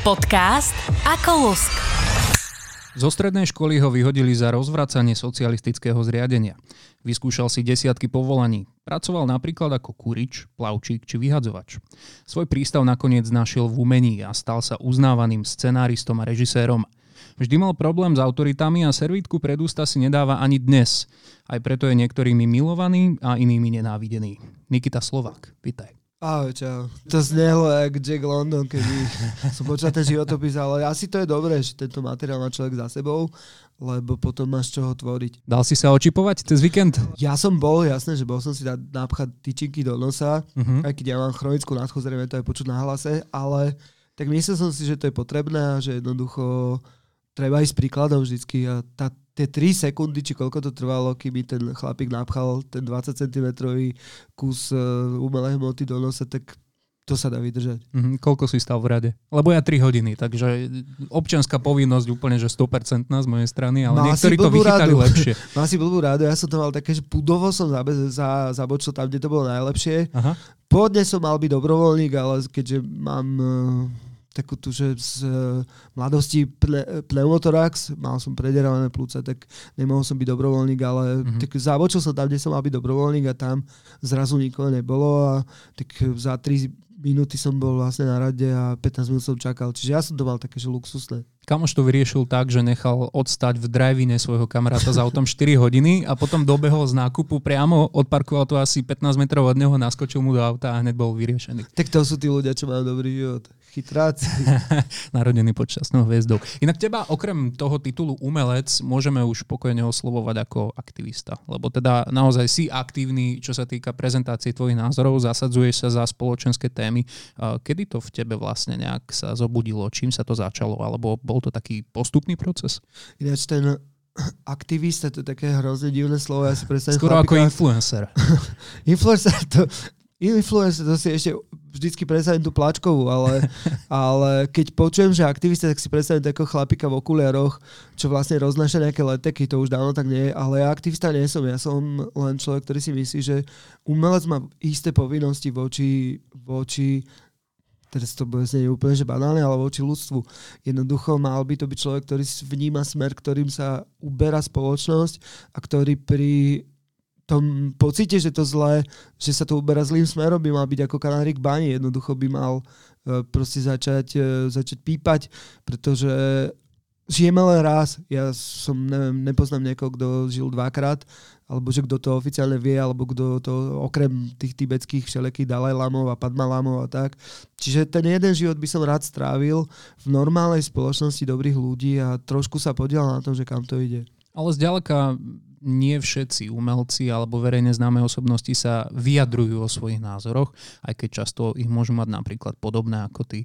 Podcast ako lusk. Zo strednej školy ho vyhodili za rozvracanie socialistického zriadenia. Vyskúšal si desiatky povolaní. Pracoval napríklad ako kurič, plavčík či vyhadzovač. Svoj prístav nakoniec našiel v umení a stal sa uznávaným scenáristom a režisérom. Vždy mal problém s autoritami a servítku pred ústa si nedáva ani dnes. Aj preto je niektorými milovaný a inými nenávidený. Nikita Slovák, vítaj. Ahoj, čau. To znelo jak Jack London, keby som počal ten životopis, ale asi to je dobré, že tento materiál má človek za sebou, lebo potom máš čoho tvoriť. Dal si sa očipovať cez víkend? Ja som bol, jasné, že bol som si dať napchať tyčinky do nosa, uh-huh. aj keď ja mám chronickú nádchu, zrejme to je počuť na hlase, ale tak myslel som si, že to je potrebné a že jednoducho treba ísť príkladom vždycky a tá tie 3 sekundy, či koľko to trvalo, kým ten chlapík napchal ten 20 cm kus uh, umelej hmoty do nosa, tak to sa dá vydržať. Mm-hmm. Koľko si stal v rade? Lebo ja 3 hodiny, takže občianská povinnosť úplne, že 100% z mojej strany, ale mal niektorí to vychytali rádu. lepšie. Mal si blbú rádu, ja som to mal také, že pudovo som za, za, zabočil tam, kde to bolo najlepšie. Aha. Pôvodne som mal byť dobrovoľník, ale keďže mám uh, takú tu, že z uh, mladosti ple, pneumotorax, mal som prederané plúce, tak nemohol som byť dobrovoľník, ale mm-hmm. tak zabočil som tam, kde som mal byť dobrovoľník a tam zrazu nikoho nebolo a tak za 3 minúty som bol vlastne na rade a 15 minút som čakal. Čiže ja som to mal také, že luxusné. Kamoš to vyriešil tak, že nechal odstať v drive svojho kamaráta za autom 4 hodiny a potom dobehol z nákupu priamo, odparkoval to asi 15 metrov od neho, naskočil mu do auta a hneď bol vyriešený. Tak to sú tí ľudia, čo majú dobrý život chytráci. Narodený pod časnou hviezdou. Inak teba okrem toho titulu umelec môžeme už pokojne oslovovať ako aktivista, lebo teda naozaj si aktívny, čo sa týka prezentácie tvojich názorov, zasadzuješ sa za spoločenské témy. Kedy to v tebe vlastne nejak sa zobudilo? Čím sa to začalo? Alebo bol to taký postupný proces? Ináč ten aktivista, to je také hrozne divné slovo, ja si predstavím Skoro chlapika. ako influencer. influencer, to, influencer, to si ešte vždycky predstavím tú plačkovú, ale, ale keď počujem, že aktivista, tak si predstavím takého chlapika v okuliaroch, čo vlastne roznáša nejaké leteky, to už dávno tak nie je, ale ja aktivista nie som, ja som len človek, ktorý si myslí, že umelec má isté povinnosti voči, voči teraz to bude znieť úplne že banálne, ale voči ľudstvu. Jednoducho mal by to byť človek, ktorý vníma smer, ktorým sa uberá spoločnosť a ktorý pri tom pocite, že to zlé, že sa to uberá zlým smerom, by mal byť ako kanárik bani. Jednoducho by mal uh, proste začať, uh, začať pípať, pretože žijeme len raz. Ja som, neviem, nepoznám niekoho, kto žil dvakrát, alebo že kto to oficiálne vie, alebo kto to okrem tých tibetských všelekých Dalaj Lamov a Padma Lamov a tak. Čiže ten jeden život by som rád strávil v normálnej spoločnosti dobrých ľudí a trošku sa podielal na tom, že kam to ide. Ale zďaleka nie všetci umelci alebo verejne známe osobnosti sa vyjadrujú o svojich názoroch, aj keď často ich môžu mať napríklad podobné ako ty.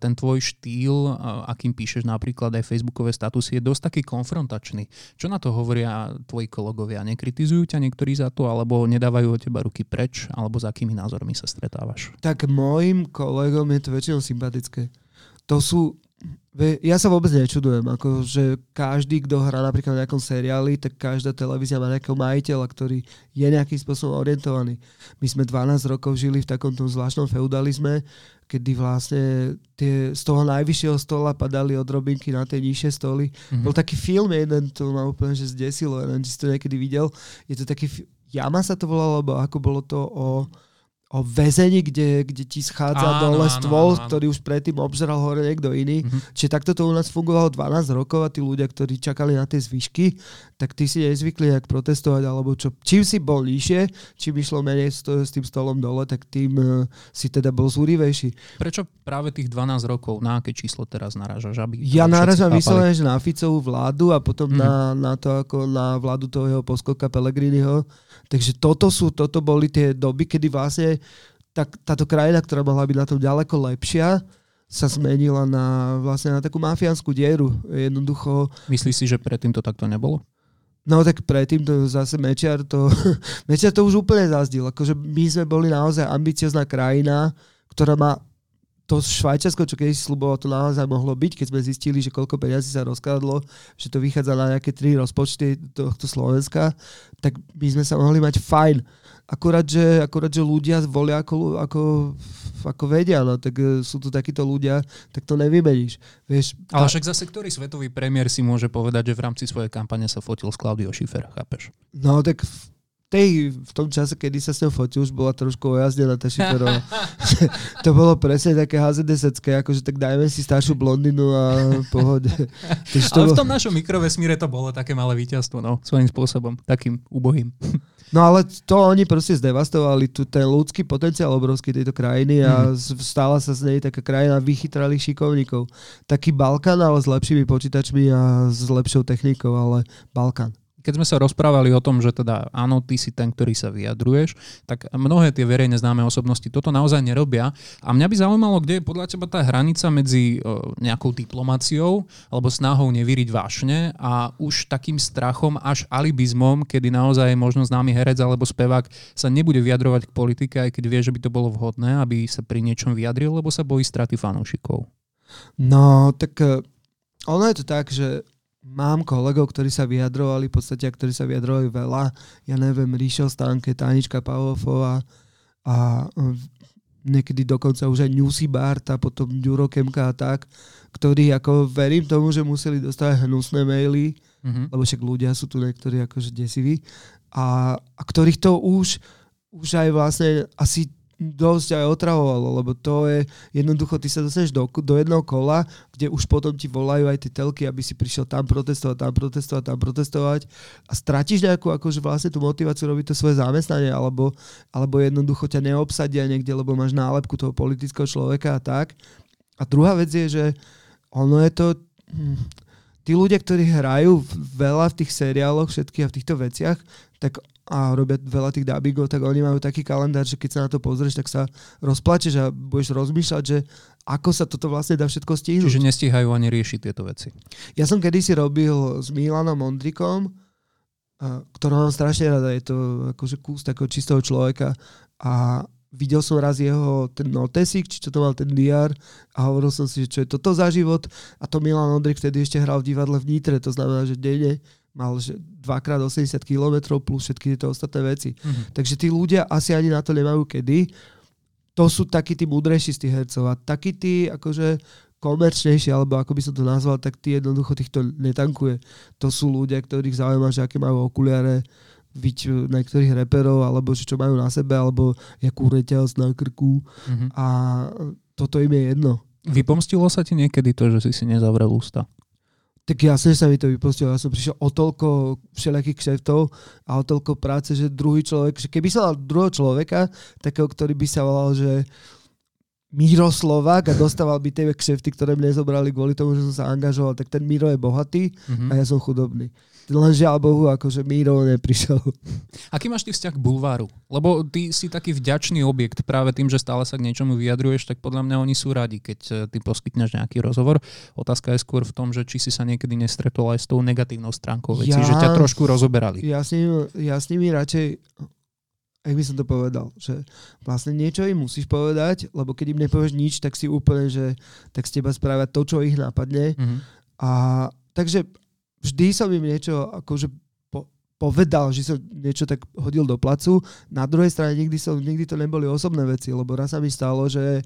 Ten tvoj štýl, akým píšeš napríklad aj facebookové statusy, je dosť taký konfrontačný. Čo na to hovoria tvoji kolegovia? Nekritizujú ťa niektorí za to, alebo nedávajú od teba ruky preč, alebo za akými názormi sa stretávaš? Tak môjim kolegom je to väčšinou sympatické. To sú ja sa vôbec nečudujem, ako že každý, kto hrá napríklad v nejakom seriáli, tak každá televízia má nejakého majiteľa, ktorý je nejakým spôsobom orientovaný. My sme 12 rokov žili v takomto zvláštnom feudalizme, kedy vlastne tie, z toho najvyššieho stola padali odrobinky na tie nižšie stoly. Mm-hmm. Bol taký film jeden, to ma úplne že zdesilo, neviem, či si to niekedy videl. Je to taký, Jama sa to volalo, alebo ako bolo to o o väzení, kde, kde ti schádza áno, dole stôl, áno, áno. ktorý už predtým obžeral hore niekto iný. Mm-hmm. Čiže takto to u nás fungovalo 12 rokov a tí ľudia, ktorí čakali na tie zvyšky, tak tí si nezvykli nejak protestovať, alebo čo. Čím si bol nižšie, čím išlo menej s, s tým stolom dole, tak tým uh, si teda bol zúrivejší. Prečo práve tých 12 rokov? Na aké číslo teraz narážaš? Aby ja narážam vyslovene, že na Ficovú vládu a potom mm-hmm. na, na to, ako na vládu toho jeho poskoka Pelegriniho. Takže toto sú, toto boli tie doby, kedy vlastne tak táto krajina, ktorá mohla byť na tom ďaleko lepšia, sa zmenila na, vlastne na takú mafiánsku dieru. Jednoducho... Myslíš si, že predtým to takto nebolo? No tak predtým to zase Mečiar to, Mečiar to už úplne zazdil. Akože my sme boli naozaj ambiciozná krajina, ktorá má to Švajčiarsko, čo keď si sluboval, to naozaj mohlo byť, keď sme zistili, že koľko peniazí sa rozkladlo, že to vychádza na nejaké tri rozpočty tohto Slovenska, tak by sme sa mohli mať fajn. Akurát, že, akurát, že ľudia volia ako, ako, ako vedia, no tak e, sú tu takíto ľudia, tak to nevymeníš. Vieš, Ale však zase ktorý svetový premiér si môže povedať, že v rámci svojej kampane sa fotil s Claudio Schiffer, chápeš? No tak tej, v tom čase, kedy sa s ňou fotil, už bola trošku ojazdená tá Šiferová. to bolo presne také HZDSecké, akože tak dajme si staršiu blondinu a pohode. Ale v tom našom mikrovesmíre to bolo také malé víťazstvo, no, svojím spôsobom, takým ubohým. No ale to oni proste zdevastovali, tu ten ľudský potenciál obrovský tejto krajiny a mm. stala sa z nej taká krajina vychytralých šikovníkov. Taký Balkán, ale s lepšími počítačmi a s lepšou technikou, ale Balkán keď sme sa rozprávali o tom, že teda áno, ty si ten, ktorý sa vyjadruješ, tak mnohé tie verejne známe osobnosti toto naozaj nerobia. A mňa by zaujímalo, kde je podľa teba tá hranica medzi nejakou diplomáciou alebo snahou nevyriť vášne a už takým strachom až alibizmom, kedy naozaj možno známy herec alebo spevák sa nebude vyjadrovať k politike, aj keď vie, že by to bolo vhodné, aby sa pri niečom vyjadril, lebo sa bojí straty fanúšikov. No, tak eh, ono je to tak, že mám kolegov, ktorí sa vyjadrovali, v podstate, ktorí sa vyjadrovali veľa. Ja neviem, Ríšo Stanke, Tanička Pavlofová a niekedy dokonca už aj Newsy Bart a potom Ďuro Kemka a tak, ktorí ako verím tomu, že museli dostať hnusné maily, mm-hmm. lebo však ľudia sú tu niektorí akože desiví a, a ktorých to už už aj vlastne asi dosť aj otravovalo, lebo to je jednoducho, ty sa dostaneš do, do jedného kola, kde už potom ti volajú aj tie telky, aby si prišiel tam protestovať, tam protestovať, tam protestovať a stratíš nejakú akože vlastne tú motiváciu robiť to svoje zamestnanie, alebo, alebo jednoducho ťa neobsadia niekde, lebo máš nálepku toho politického človeka a tak. A druhá vec je, že ono je to... Hm, tí ľudia, ktorí hrajú veľa v tých seriáloch, všetkých a v týchto veciach, tak a robia veľa tých dubbingov, tak oni majú taký kalendár, že keď sa na to pozrieš, tak sa rozplačeš a budeš rozmýšľať, že ako sa toto vlastne dá všetko stihnúť. Čiže nestíhajú ani riešiť tieto veci. Ja som kedysi robil s Milanom Mondrikom, ktorého mám strašne rada, je to akože kus takého čistého človeka a videl som raz jeho ten notesik, či čo to mal ten diár a hovoril som si, že čo je toto za život a to Milan Ondrik vtedy ešte hral v divadle v Nitre, to znamená, že denne mal že dvakrát 80 km plus všetky tieto ostatné veci. Mm-hmm. Takže tí ľudia asi ani na to nemajú kedy. To sú takí tí múdrejší z tých hercov a takí tí akože komerčnejší, alebo ako by som to nazval, tak tí jednoducho týchto netankuje. To sú ľudia, ktorých zaujíma, že aké majú okuliare, viť niektorých reperov, alebo že čo majú na sebe, alebo jakú reťaz na krku mm-hmm. a toto im je jedno. Vypomstilo sa ti niekedy to, že si si nezavrel ústa? Tak jasne sa mi to vypustilo. Ja som prišiel o toľko všelijakých kšeftov a o toľko práce, že druhý človek, že keby sa dal druhého človeka, takého, ktorý by sa volal, že Miro Slovák a dostával by tie kšefty, ktoré mne zobrali kvôli tomu, že som sa angažoval, tak ten Miro je bohatý mm-hmm. a ja som chudobný. Len žiaľ Bohu, akože Míro neprišiel. Aký máš ty vzťah k bulváru? Lebo ty si taký vďačný objekt práve tým, že stále sa k niečomu vyjadruješ, tak podľa mňa oni sú radi, keď e, ty poskytneš nejaký rozhovor. Otázka je skôr v tom, že či si sa niekedy nestretol aj s tou negatívnou stránkou veci, ja, že ťa trošku rozoberali. Ja s, nimi, ja s nimi radšej ak by som to povedal, že vlastne niečo im musíš povedať, lebo keď im nepovieš nič, tak si úplne, že tak z teba spravia to, čo ich napadne. Mm-hmm. A takže vždy som im niečo akože po, povedal, že som niečo tak hodil do placu. Na druhej strane nikdy, som, nikdy to neboli osobné veci, lebo raz sa mi stalo, že,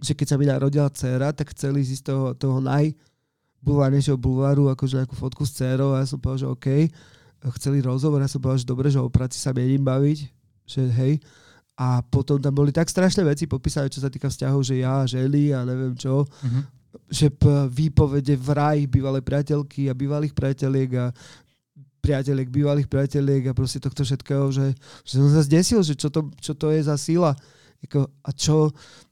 že keď sa mi narodila dcera, tak chceli ísť z toho, toho naj bulvárnejšieho bulváru, akože nejakú fotku s dcerou a ja som povedal, že OK. Chceli rozhovor, ja som povedal, že dobre, že o práci sa mením baviť, že hej. A potom tam boli tak strašné veci popísané, čo sa týka vzťahov, že ja, žely a neviem čo. Mm-hmm že výpovede vraj bývalej priateľky a bývalých priateľiek a priateľiek, bývalých priateľiek a proste tohto všetkého, že, že som sa zdesil, že čo to, čo to je za sila. Jako, a čo,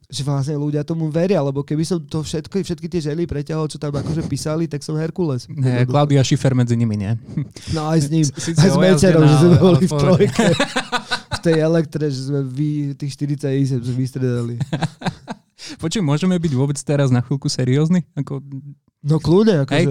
že vlastne ľudia tomu veria, lebo keby som to všetko, všetky tie ženy preťahol, čo tam akože písali, tak som Herkules. Nie, Klaudia Schiffer medzi nimi, nie? No aj s ním, S- aj s Mečerom, že sme boli v trojke. v tej elektre, že sme vy, tých 40 sme vystredali. Počuj, môžeme byť vôbec teraz na chvíľku seriózni? Ako, No kľudne, akože... Hej,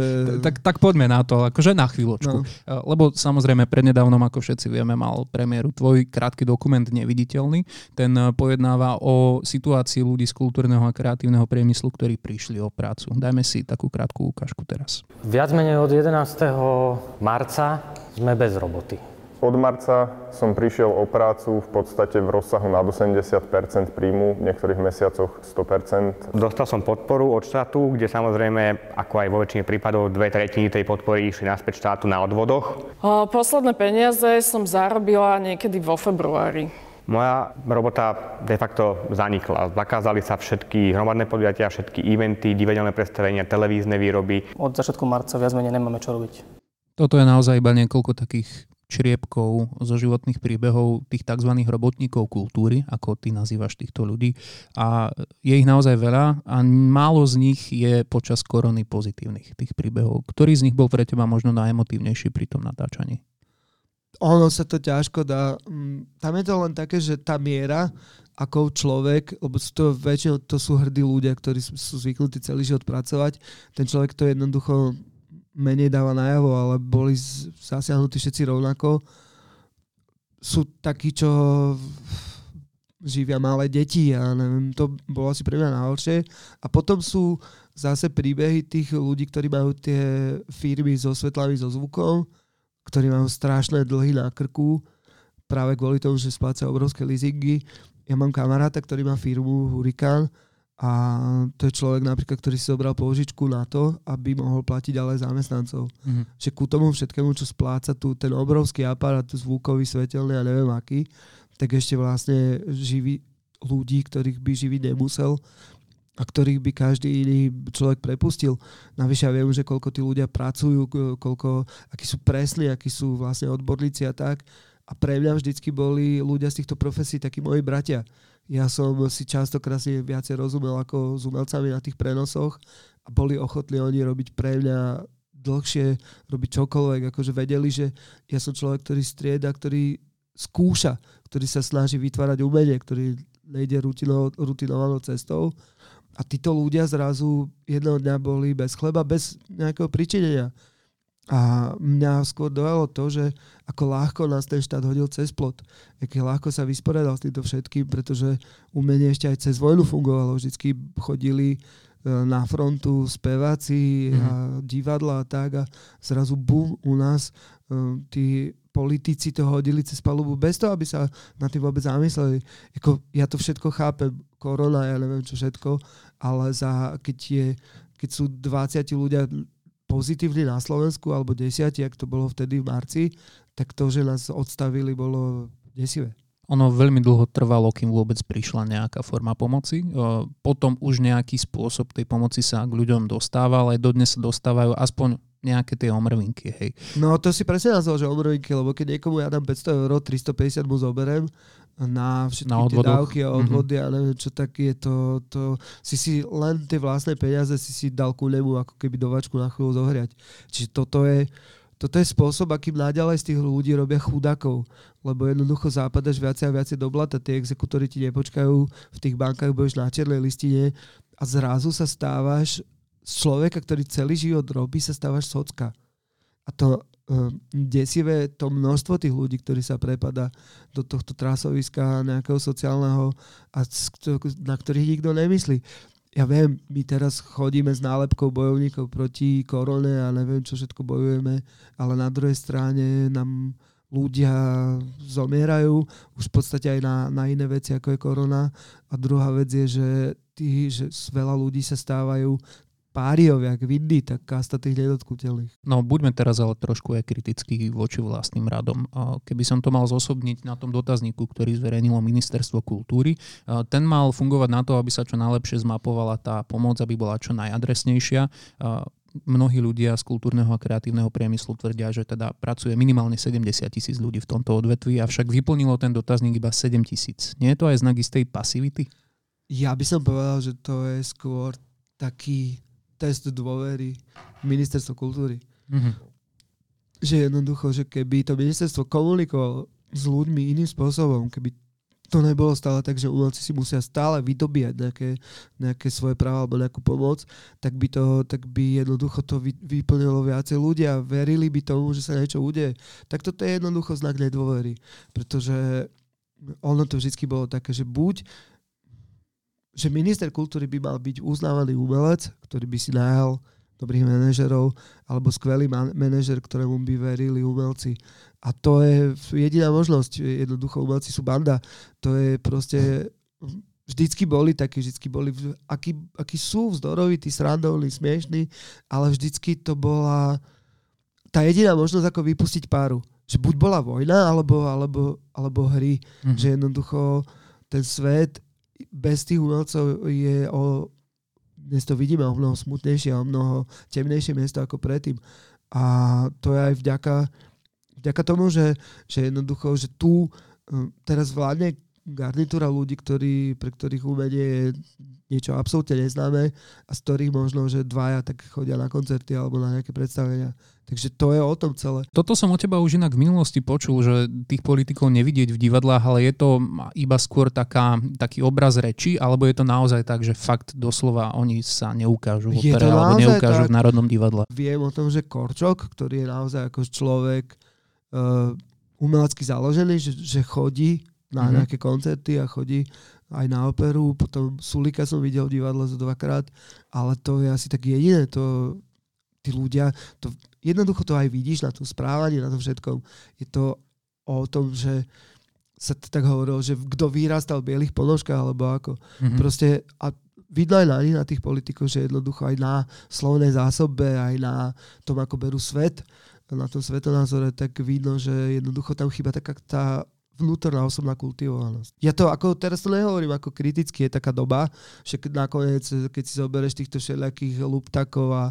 tak, tak poďme na to, akože na chvíľočku. No. Uh, Lebo samozrejme prednedávnom, ako všetci vieme, mal premiéru tvoj krátky dokument Neviditeľný. Ten uh, pojednáva o situácii ľudí z kultúrneho a kreatívneho priemyslu, ktorí prišli o prácu. Dajme si takú krátku ukážku teraz. Viac menej od 11. marca sme bez roboty. Od marca som prišiel o prácu v podstate v rozsahu nad 80% príjmu, v niektorých mesiacoch 100 Dostal som podporu od štátu, kde samozrejme, ako aj vo väčšine prípadov, dve tretiny tej podpory išli naspäť štátu na odvodoch. Posledné peniaze som zarobila niekedy vo februári. Moja robota de facto zanikla. Zakázali sa všetky hromadné podujatia, všetky eventy, divadelné predstavenia, televízne výroby. Od začiatku marca viac menej nemáme čo robiť. Toto je naozaj iba niekoľko takých čriepkov zo životných príbehov tých tzv. robotníkov kultúry, ako ty nazývaš týchto ľudí. A je ich naozaj veľa a málo z nich je počas korony pozitívnych, tých príbehov. Ktorý z nich bol pre teba možno najemotívnejší pri tom natáčaní? ono sa to ťažko dá. mm, Tam je to len také, že tá miera, ako človek, lebo sú to väčšinou to sú hrdí ľudia, ktorí sú, zvyknutí celý život pracovať, ten človek to jednoducho menej dáva najavo, ale boli zasiahnutí všetci rovnako. Sú takí, čo živia malé deti a neviem, to bolo asi pre mňa najhoršie. A potom sú zase príbehy tých ľudí, ktorí majú tie firmy so svetlami, so zvukom, ktorí majú strašné dlhy na krku, práve kvôli tomu, že splácajú obrovské leasingy. Ja mám kamaráta, ktorý má firmu Hurricane a to je človek napríklad, ktorý si zobral pôžičku na to, aby mohol platiť ďalej zamestnancov. Mhm. Že ku tomu všetkému, čo spláca tu ten obrovský aparát, zvukový, svetelný a neviem aký, tak ešte vlastne živí ľudí, ktorých by živiť nemusel a ktorých by každý iný človek prepustil. Navyše ja viem, že koľko tí ľudia pracujú, ko- koľko, akí sú presli, akí sú vlastne odborníci a tak. A pre mňa vždycky boli ľudia z týchto profesí takí moji bratia. Ja som si častokrát si viacej rozumel ako s umelcami na tých prenosoch a boli ochotní oni robiť pre mňa dlhšie, robiť čokoľvek, akože vedeli, že ja som človek, ktorý strieda, ktorý skúša, ktorý sa snaží vytvárať umenie, ktorý nejde rutino, rutinovanou cestou. A títo ľudia zrazu jedného dňa boli bez chleba, bez nejakého pričinenia. A mňa skôr dojalo to, že ako ľahko nás ten štát hodil cez plot. Aké ľahko sa vysporiadal s týmto všetkým, pretože umenie ešte aj cez vojnu fungovalo. Vždycky chodili e, na frontu speváci a divadla a tak a zrazu bum u nás e, tí politici to hodili cez palubu bez toho, aby sa na tým vôbec zamysleli. Jako, ja to všetko chápem, korona, ja neviem čo všetko, ale za, keď, je, keď sú 20 ľudia pozitívni na Slovensku, alebo 10, ak to bolo vtedy v marci, tak to, že nás odstavili, bolo desivé. Ono veľmi dlho trvalo, kým vôbec prišla nejaká forma pomoci. Potom už nejaký spôsob tej pomoci sa k ľuďom dostával, aj dodnes sa dostávajú aspoň nejaké tie omrvinky, hej. No to si presne nazval, že obrovinky, lebo keď niekomu ja dám 500 eur, 350 mu zoberem na všetky Na tie dávky a odvody a neviem čo, tak je to, to si si len tie vlastné peniaze si si dal ku nemu ako keby do vačku na chvíľu zohriať. Čiže toto je, toto je spôsob, akým naďalej z tých ľudí robia chudákov, lebo jednoducho západaš viacej a viacej do blata, tie exekutory ti nepočkajú, v tých bankách budeš na čiernej listine a zrazu sa stávaš z človeka, ktorý celý život robí, sa stávaš socka. A to um, desivé to množstvo tých ľudí, ktorí sa prepada do tohto trasoviska nejakého sociálneho a na ktorých nikto nemyslí. Ja viem, my teraz chodíme s nálepkou bojovníkov proti korone a neviem, čo všetko bojujeme, ale na druhej strane nám ľudia zomierajú už v podstate aj na, na iné veci, ako je korona. A druhá vec je, že, tí, že veľa ľudí sa stávajú páriov, jak vidí, tak kasta tých nedotknutelných. No buďme teraz ale trošku aj kritickí voči vlastným radom. Keby som to mal zosobniť na tom dotazníku, ktorý zverejnilo Ministerstvo kultúry, ten mal fungovať na to, aby sa čo najlepšie zmapovala tá pomoc, aby bola čo najadresnejšia. Mnohí ľudia z kultúrneho a kreatívneho priemyslu tvrdia, že teda pracuje minimálne 70 tisíc ľudí v tomto odvetví, avšak vyplnilo ten dotazník iba 7 tisíc. Nie je to aj znak istej pasivity? Ja by som povedal, že to je skôr taký test dôvery ministerstva kultúry. Mhm. Že jednoducho, že keby to ministerstvo komunikovalo s ľuďmi iným spôsobom, keby to nebolo stále tak, že umelci si musia stále vydobíjať nejaké, nejaké svoje práva alebo nejakú pomoc, tak by, to, tak by jednoducho to vy, vyplnilo viacej ľudia, verili by tomu, že sa niečo udeje. Tak toto je jednoducho znak nedôvery, pretože ono to vždy bolo také, že buď že minister kultúry by mal byť uznávaný umelec, ktorý by si najal dobrých manažerov, alebo skvelý man- manažer, ktorému by verili umelci. A to je jediná možnosť. Jednoducho umelci sú banda. To je proste... Vždycky boli takí, vždycky boli, akí, akí sú vzdorovití, srandovní, smiešní, ale vždycky to bola tá jediná možnosť, ako vypustiť páru. Že buď bola vojna, alebo, alebo, alebo hry. Mm-hmm. Že jednoducho ten svet bez tých umelcov je o, dnes to vidíme o mnoho smutnejšie a o mnoho temnejšie miesto ako predtým. A to je aj vďaka vďaka tomu, že, že jednoducho, že tu hm, teraz vládne garnitúra ľudí, ktorí, pre ktorých umenie je niečo absolútne neznáme a z ktorých možno, že dvaja tak chodia na koncerty alebo na nejaké predstavenia. Takže to je o tom celé. Toto som od teba už inak v minulosti počul, že tých politikov nevidieť v divadlách, ale je to iba skôr taká, taký obraz reči, alebo je to naozaj tak, že fakt doslova oni sa neukážu v opere, alebo neukážu tak, v Národnom divadle? Viem o tom, že Korčok, ktorý je naozaj ako človek uh, umelecky založený, že, že chodí na mm-hmm. nejaké koncerty a chodí aj na operu, potom Sulika som videl v divadle za dvakrát, ale to je asi tak jediné, to tí ľudia, to, jednoducho to aj vidíš na tom správaní, na tom všetkom. Je to o tom, že sa tak hovorilo, že kto vyrastal v bielých ponožkách, alebo ako. Mm-hmm. Proste, a vidno aj na nich, na tých politikov, že jednoducho aj na slovnej zásobe, aj na tom, ako berú svet, na tom svetonázore, tak vidno, že jednoducho tam chýba taká tá vnútorná osobná kultivovanosť. Ja to ako, teraz to nehovorím ako kriticky, je taká doba, že nakoniec, keď si zoberieš týchto všelijakých luptakov a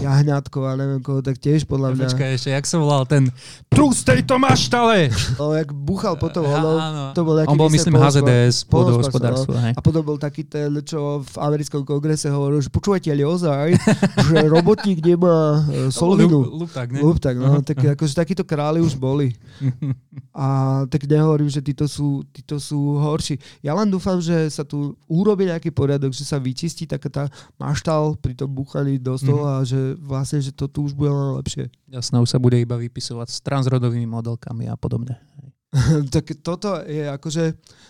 jahňatkov a neviem koho, tak tiež podľa mňa... Počkaj ešte, jak sa volal ten trus tejto maštale? No, jak buchal potom ono, to bol On bol, myslím, HZDS, pôdohospodárstvo. A potom bol taký ten, čo v americkom kongrese hovoril, že počúvajte, ale ozaj, že robotník nemá uh, solvinu. Luptak, ne? Luptak, no, tak, akože takíto králi už boli. A tak nehovorím, nehovorím, že títo sú, títo sú horší. Ja len dúfam, že sa tu urobí nejaký poriadok, že sa vyčistí taká tá maštal pri tom buchaní do stola mm-hmm. a že vlastne, že to tu už bude len lepšie. Jasné, už sa bude iba vypisovať s transrodovými modelkami a podobne. tak toto je akože,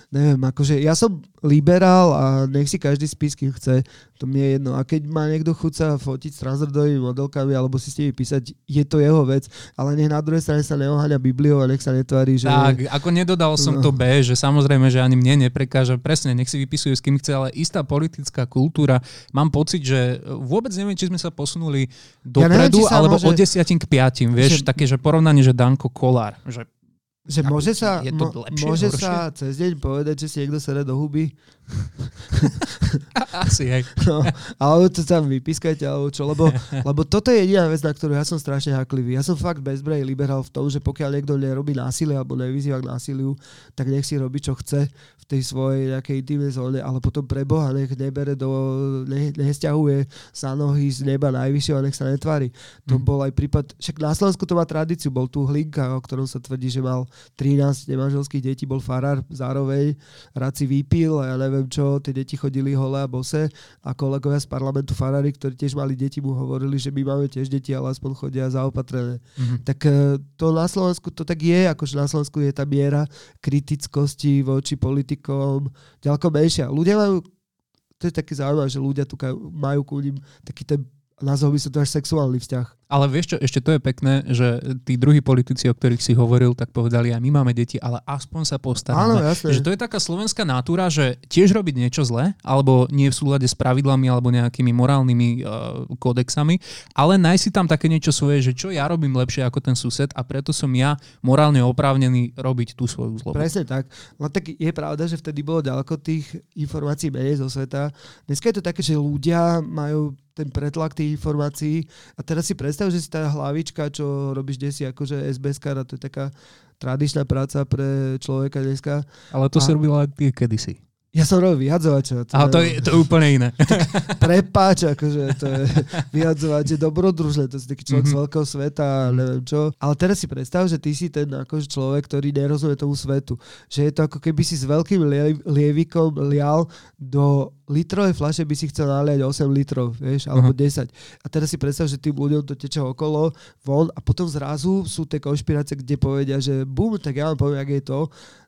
neviem, akože ja som liberál a nech si každý spí, kým chce, to mi je jedno. A keď má niekto chuť sa fotiť s transrodovými modelkami alebo si s nimi písať, je to jeho vec, ale nech na druhej strane sa neoháňa Bibliou a nech sa netvári, že... Tak, ako nedodal som no. to B, že samozrejme, že ani mne neprekáža, presne, nech si vypisuje s kým chce, ale istá politická kultúra, mám pocit, že vôbec neviem, či sme sa posunuli dopredu, ja neviem, alebo môže... od desiatim k piatim, vieš, že... také, že porovnanie, že Danko Kolár, že že môže sa, je to lepšie, môže sa cez deň povedať, že si niekto sere do huby? Asi, hej. No, alebo to tam vypískajte, alebo čo, lebo, lebo toto je jediná vec, na ktorú ja som strašne haklivý. Ja som fakt bezbrej liberál v tom, že pokiaľ niekto nerobí násilie alebo nevyzýva k násiliu, tak nech si robí, čo chce v tej svojej nejakej intimnej zóne, ale potom pre Boha nech nebere do, ne, nestiahuje sa nohy z neba najvyššieho a nech sa netvári. To mm. bol aj prípad, však na Slovensku to má tradíciu, bol tu Hlinka, o ktorom sa tvrdí, že mal 13 nemanželských detí, bol farár zároveň, rád si vypil a ja neviem, čo, tie deti chodili holé a bose a kolegovia z parlamentu farári, ktorí tiež mali deti, mu hovorili, že my máme tiež deti, ale aspoň chodia zaopatrené. Mm-hmm. Tak e, to na Slovensku to tak je, akože na Slovensku je tá miera kritickosti voči politikom ďaleko menšia. Ľudia majú to je také zaujímavé, že ľudia tu majú ku ním taký ten nazval by sa to až sexuálny vzťah. Ale vieš čo, ešte to je pekné, že tí druhí politici, o ktorých si hovoril, tak povedali, aj my máme deti, ale aspoň sa postaráme. Áno, jasne. Že to je taká slovenská natúra, že tiež robiť niečo zlé, alebo nie v súlade s pravidlami alebo nejakými morálnymi uh, kódexami, ale nájsť si tam také niečo svoje, že čo ja robím lepšie ako ten sused a preto som ja morálne oprávnený robiť tú svoju zlobu. Presne tak. No tak je pravda, že vtedy bolo ďaleko tých informácií menej zo sveta. Dneska je to také, že ľudia majú ten pretlak tých informácií. A teraz si predstav, že si tá hlavička, čo robíš desi, akože SBS a to je taká tradičná práca pre človeka dneska. Ale to a... si robila aj ty kedysi. Ja som robil vyhadzovača. Ale to je, to je úplne iné. Prepáč, akože to je vyhadzovať, je dobrodružné, to si taký človek mm-hmm. z Mhm. veľkého sveta, neviem čo. Ale teraz si predstav, že ty si ten akože človek, ktorý nerozumie tomu svetu. Že je to ako keby si s veľkým lie- lievikom lial do litrovej fľaše by si chcel naliať 8 litrov, vieš, alebo Aha. 10. A teraz si predstav, že tým ľuďom to teče okolo, von a potom zrazu sú tie konšpirácie, kde povedia, že bum, tak ja vám poviem, ak je to.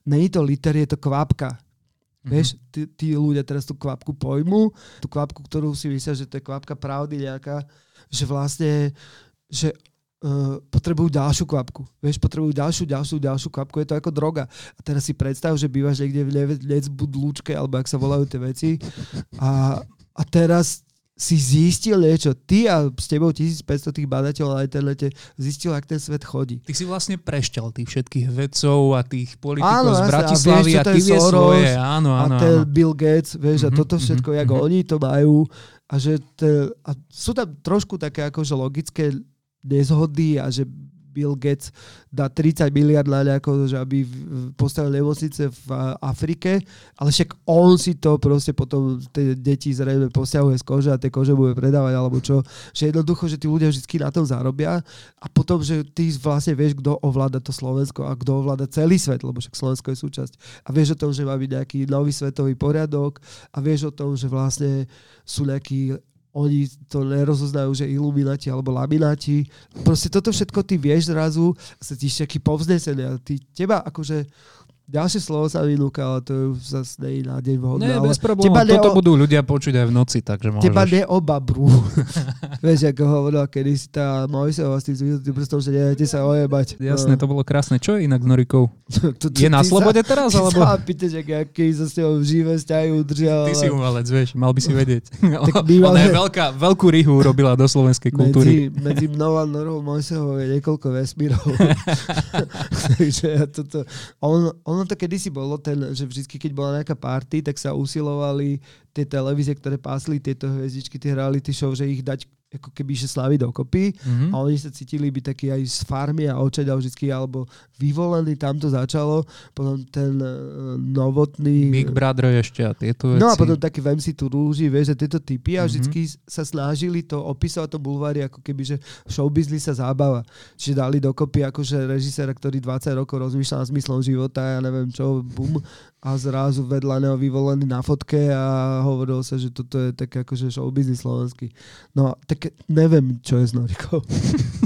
Není to liter, je to kvapka. Mhm. Vieš, tí, tí ľudia teraz tú kvapku pojmú, tú kvapku, ktorú si myslia, že to je kvapka pravdy nejaká, že vlastne, že uh, potrebujú ďalšiu kvapku. Vieš, potrebujú ďalšiu, ďalšiu, ďalšiu kvapku. Je to ako droga. A teraz si predstav, že bývaš niekde v Lec Budlúčke, alebo ak sa volajú tie veci. A, a teraz si zistil niečo. Ty a s tebou 1500 tých badateľov na internete zistil, ak ten svet chodí. Ty si vlastne prešťal tých všetkých vedcov a tých politikov Áno, z jasné, a Bratislavy vieš, a, ty je vie Soros svoje. Áno, a áno, ten áno. Bill Gates, vieš, a Mhm, toto všetko, mhm, jak mhm. oni to majú a že te, a sú tam trošku také akože logické nezhody a že Bill Gates dá 30 miliard nejako, že aby postavil nemocnice v Afrike, ale však on si to proste potom tie deti zrejme posiahuje z kože a tie kože bude predávať alebo čo. Že jednoducho, že tí ľudia vždy na tom zarobia a potom, že ty vlastne vieš, kto ovláda to Slovensko a kto ovláda celý svet, lebo však Slovensko je súčasť. A vieš o tom, že má byť nejaký nový svetový poriadok a vieš o tom, že vlastne sú nejakí oni to nerozoznajú, že iluminati alebo lamináti. Proste toto všetko ty vieš zrazu sa ti taký povznesený a ty, teba akože ďalšie slovo sa vynúka, ale to už zase nie na deň vhodné. Nie, bez problémov. Toto neo- budú ľudia počuť aj v noci, takže môžeš. Teba neobabru. Vieš, ako hovorila kedysi tá Mojseva s tým prstom, že nedajte sa ojebať. Jasné, to bolo krásne. Čo je inak s Norikou? to, Je na ty slobode sa, teraz, ty alebo- sa pýtaš, ak, aký sa s ňou živé vzťahy udržal. Ty si umelec, vieš, mal by si vedieť. Tak Ona je veľká, veľkú rihu urobila do slovenskej kultúry. Medzi, medzi mnou a Norou Mojsevou je niekoľko vesmírov. Takže toto... On, ono to kedysi bolo, ten, že vždy, keď bola nejaká party, tak sa usilovali tie televízie, ktoré pásli tieto hviezdičky, tie reality show, že ich dať ako keby, že slaví dokopy Mhm. a oni sa cítili byť takí aj z farmy a očeď vždy alebo vyvolení, tam to začalo, potom ten uh, novotný... Big Brother ešte a tieto veci. No a potom taký vem si tu rúži, vieš, že tieto typy a Mhm. vždycky sa snažili to opísať to bulvári ako keby, že showbiznis sa zábava. Čiže dali dokopy akože režiséra, ktorý 20 rokov rozmýšľal nad zmyslom života, ja neviem čo, bum, a zrazu vedľa neho vyvolený na fotke a hovorilo sa, že toto je také akože showbiznis slovenský. No, tak neviem, čo je s Norikou.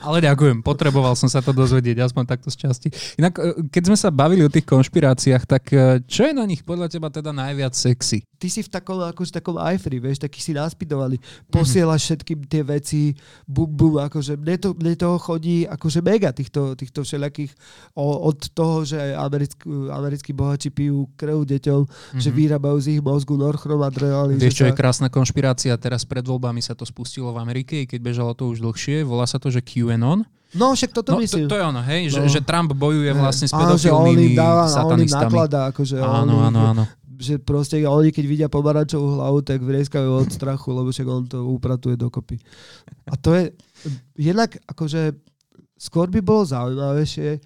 Ale ďakujem, potreboval som sa to dozvedieť, aspoň takto z časti. Inak, e, keď sme sa bavili o tých konšpiráciách, tak e, čo je na nich podľa teba teda najviac sexy? ty si v takom, akože takom iFree, vieš, taký si naspidovaný. Posielaš všetkým tie veci, bum, bum, akože mne, to, mne toho chodí akože mega týchto, týchto všelijakých o, od toho, že americkí, americkí bohači pijú krv deťom, mm-hmm. že vyrábajú z ich mozgu norchromadrenalín. Vieš, že čo je sa- krásna konšpirácia? Teraz pred voľbami sa to spustilo v Amerike, keď bežalo to už dlhšie. Volá sa to, že QAnon. No, však toto No, myslím. to, to je ono, hej? Že, No. že Trump bojuje vlastne s pedofilnými dáva, on satanistami. nakladá, akože Áno, on, áno, áno. že proste oni keď vidia pomarančovú hlavu, tak vrieskajú od strachu, lebo však on to upratuje dokopy. A to je, jednak akože skôr by bolo zaujímavejšie,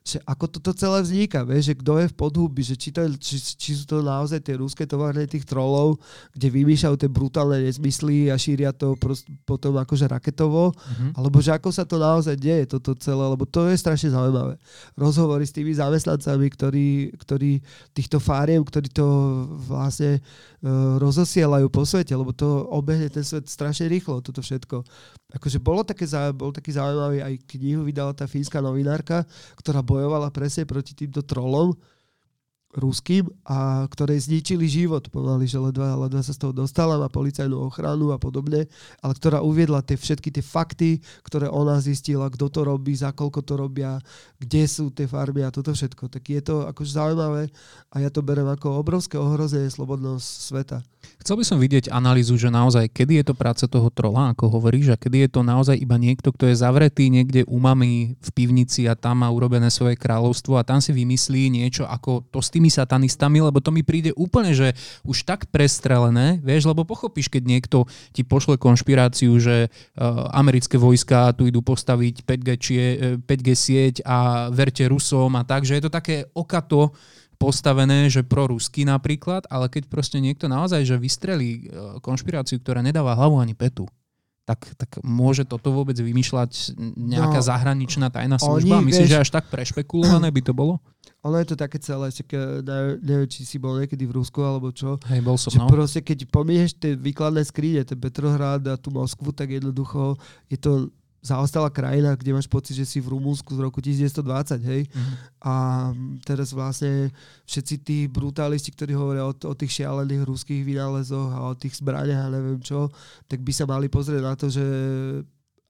že ako toto celé vzniká, vieš, že kto je v podhubi, že či, to, či, či sú to naozaj tie ruské továrne tých trolov, kde vymýšľajú tie brutálne nezmysly a šíria to prost, potom akože raketovo, Mhm. alebo že ako sa to naozaj deje, toto celé, lebo to je strašne zaujímavé. Rozhovory s tými zamestnancami, ktorí, ktorí týchto fáriem, ktorí to vlastne uh, rozosielajú po svete, lebo to obehne ten svet strašne rýchlo, toto všetko. Akože bolo také, bol taký zaujímavý, aj knihu vydala tá fínska novinárka, ktorá bojovala presne proti týmto trolom, ruským a ktoré zničili život pomaly, že ledva, ledva sa z toho dostala, má policajnú ochranu a podobne, ale ktorá uviedla tie všetky tie fakty, ktoré ona zistila, kto to robí, za koľko to robia, kde sú tie farmy a toto všetko. Tak je to akože zaujímavé a ja to berem ako obrovské ohrozenie slobodného sveta. Chcel by som vidieť analýzu, že naozaj, kedy je to práca toho trola, ako hovoríš, a kedy je to naozaj iba niekto, kto je zavretý niekde u mami v pivnici a tam má urobené svoje kráľovstvo a tam si vymyslí niečo ako to s tými satanistami, lebo to mi príde úplne, že už tak prestrelené, vieš, lebo pochopíš, keď niekto ti pošle konšpiráciu, že uh, americké vojska tu idú postaviť 5G, čie, eh, 5G sieť a verte Rusom a tak, že je to také okato postavené, že pro rusky napríklad, ale keď proste niekto naozaj, že vystrelí e, konšpiráciu, ktorá nedáva hlavu ani petu, tak, tak môže toto vôbec vymýšľať nejaká No, zahraničná tajná služba? oni, Myslíš, vieš- že až tak prešpekulované by to bolo? Ono je to také celé, že neviem, či si bol niekedy v Rusku alebo čo, Hej, bol som, no. proste keď pomíješ tie výkladné skrine, ten Petrohrad a tú Moskvu, tak jednoducho je to zaostalá krajina, kde máš pocit, že si v Rumúnsku z roku 1920, hej. Mhm. A teraz vlastne všetci tí brutalisti, ktorí hovoria o, o tých šialených ruských vynálezoch a o tých zbraniach a neviem čo, tak by sa mali pozrieť na to, že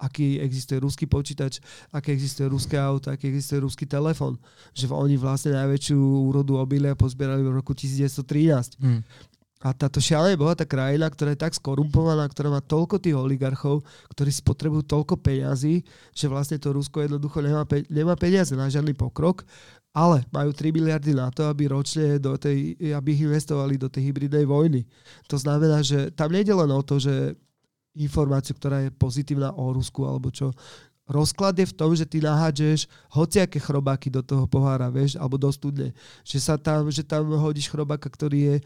aký existuje ruský počítač, aké existuje ruské auto, aký existuje ruský telefón. Že oni vlastne najväčšiu úrodu obilia pozbierali v roku 1913. Hm. A táto šialené bohatá krajina, ktorá je tak skorumpovaná, ktorá má toľko tých oligarchov, ktorí si potrebujú toľko peňazí, že vlastne to Rusko jednoducho nemá, pe- nemá peniaze na žiadny pokrok, ale majú 3 miliardy na to, aby ročne do tej, aby ich investovali do tej hybridnej vojny. To znamená, že tam nejde len o to, že informáciu, ktorá je pozitívna o Rusku alebo čo. Rozklad je v tom, že ty nahádžeš hociaké chrobáky do toho pohára, vieš, alebo do studne. Že, sa tam, že tam hodíš chrobáka, ktorý je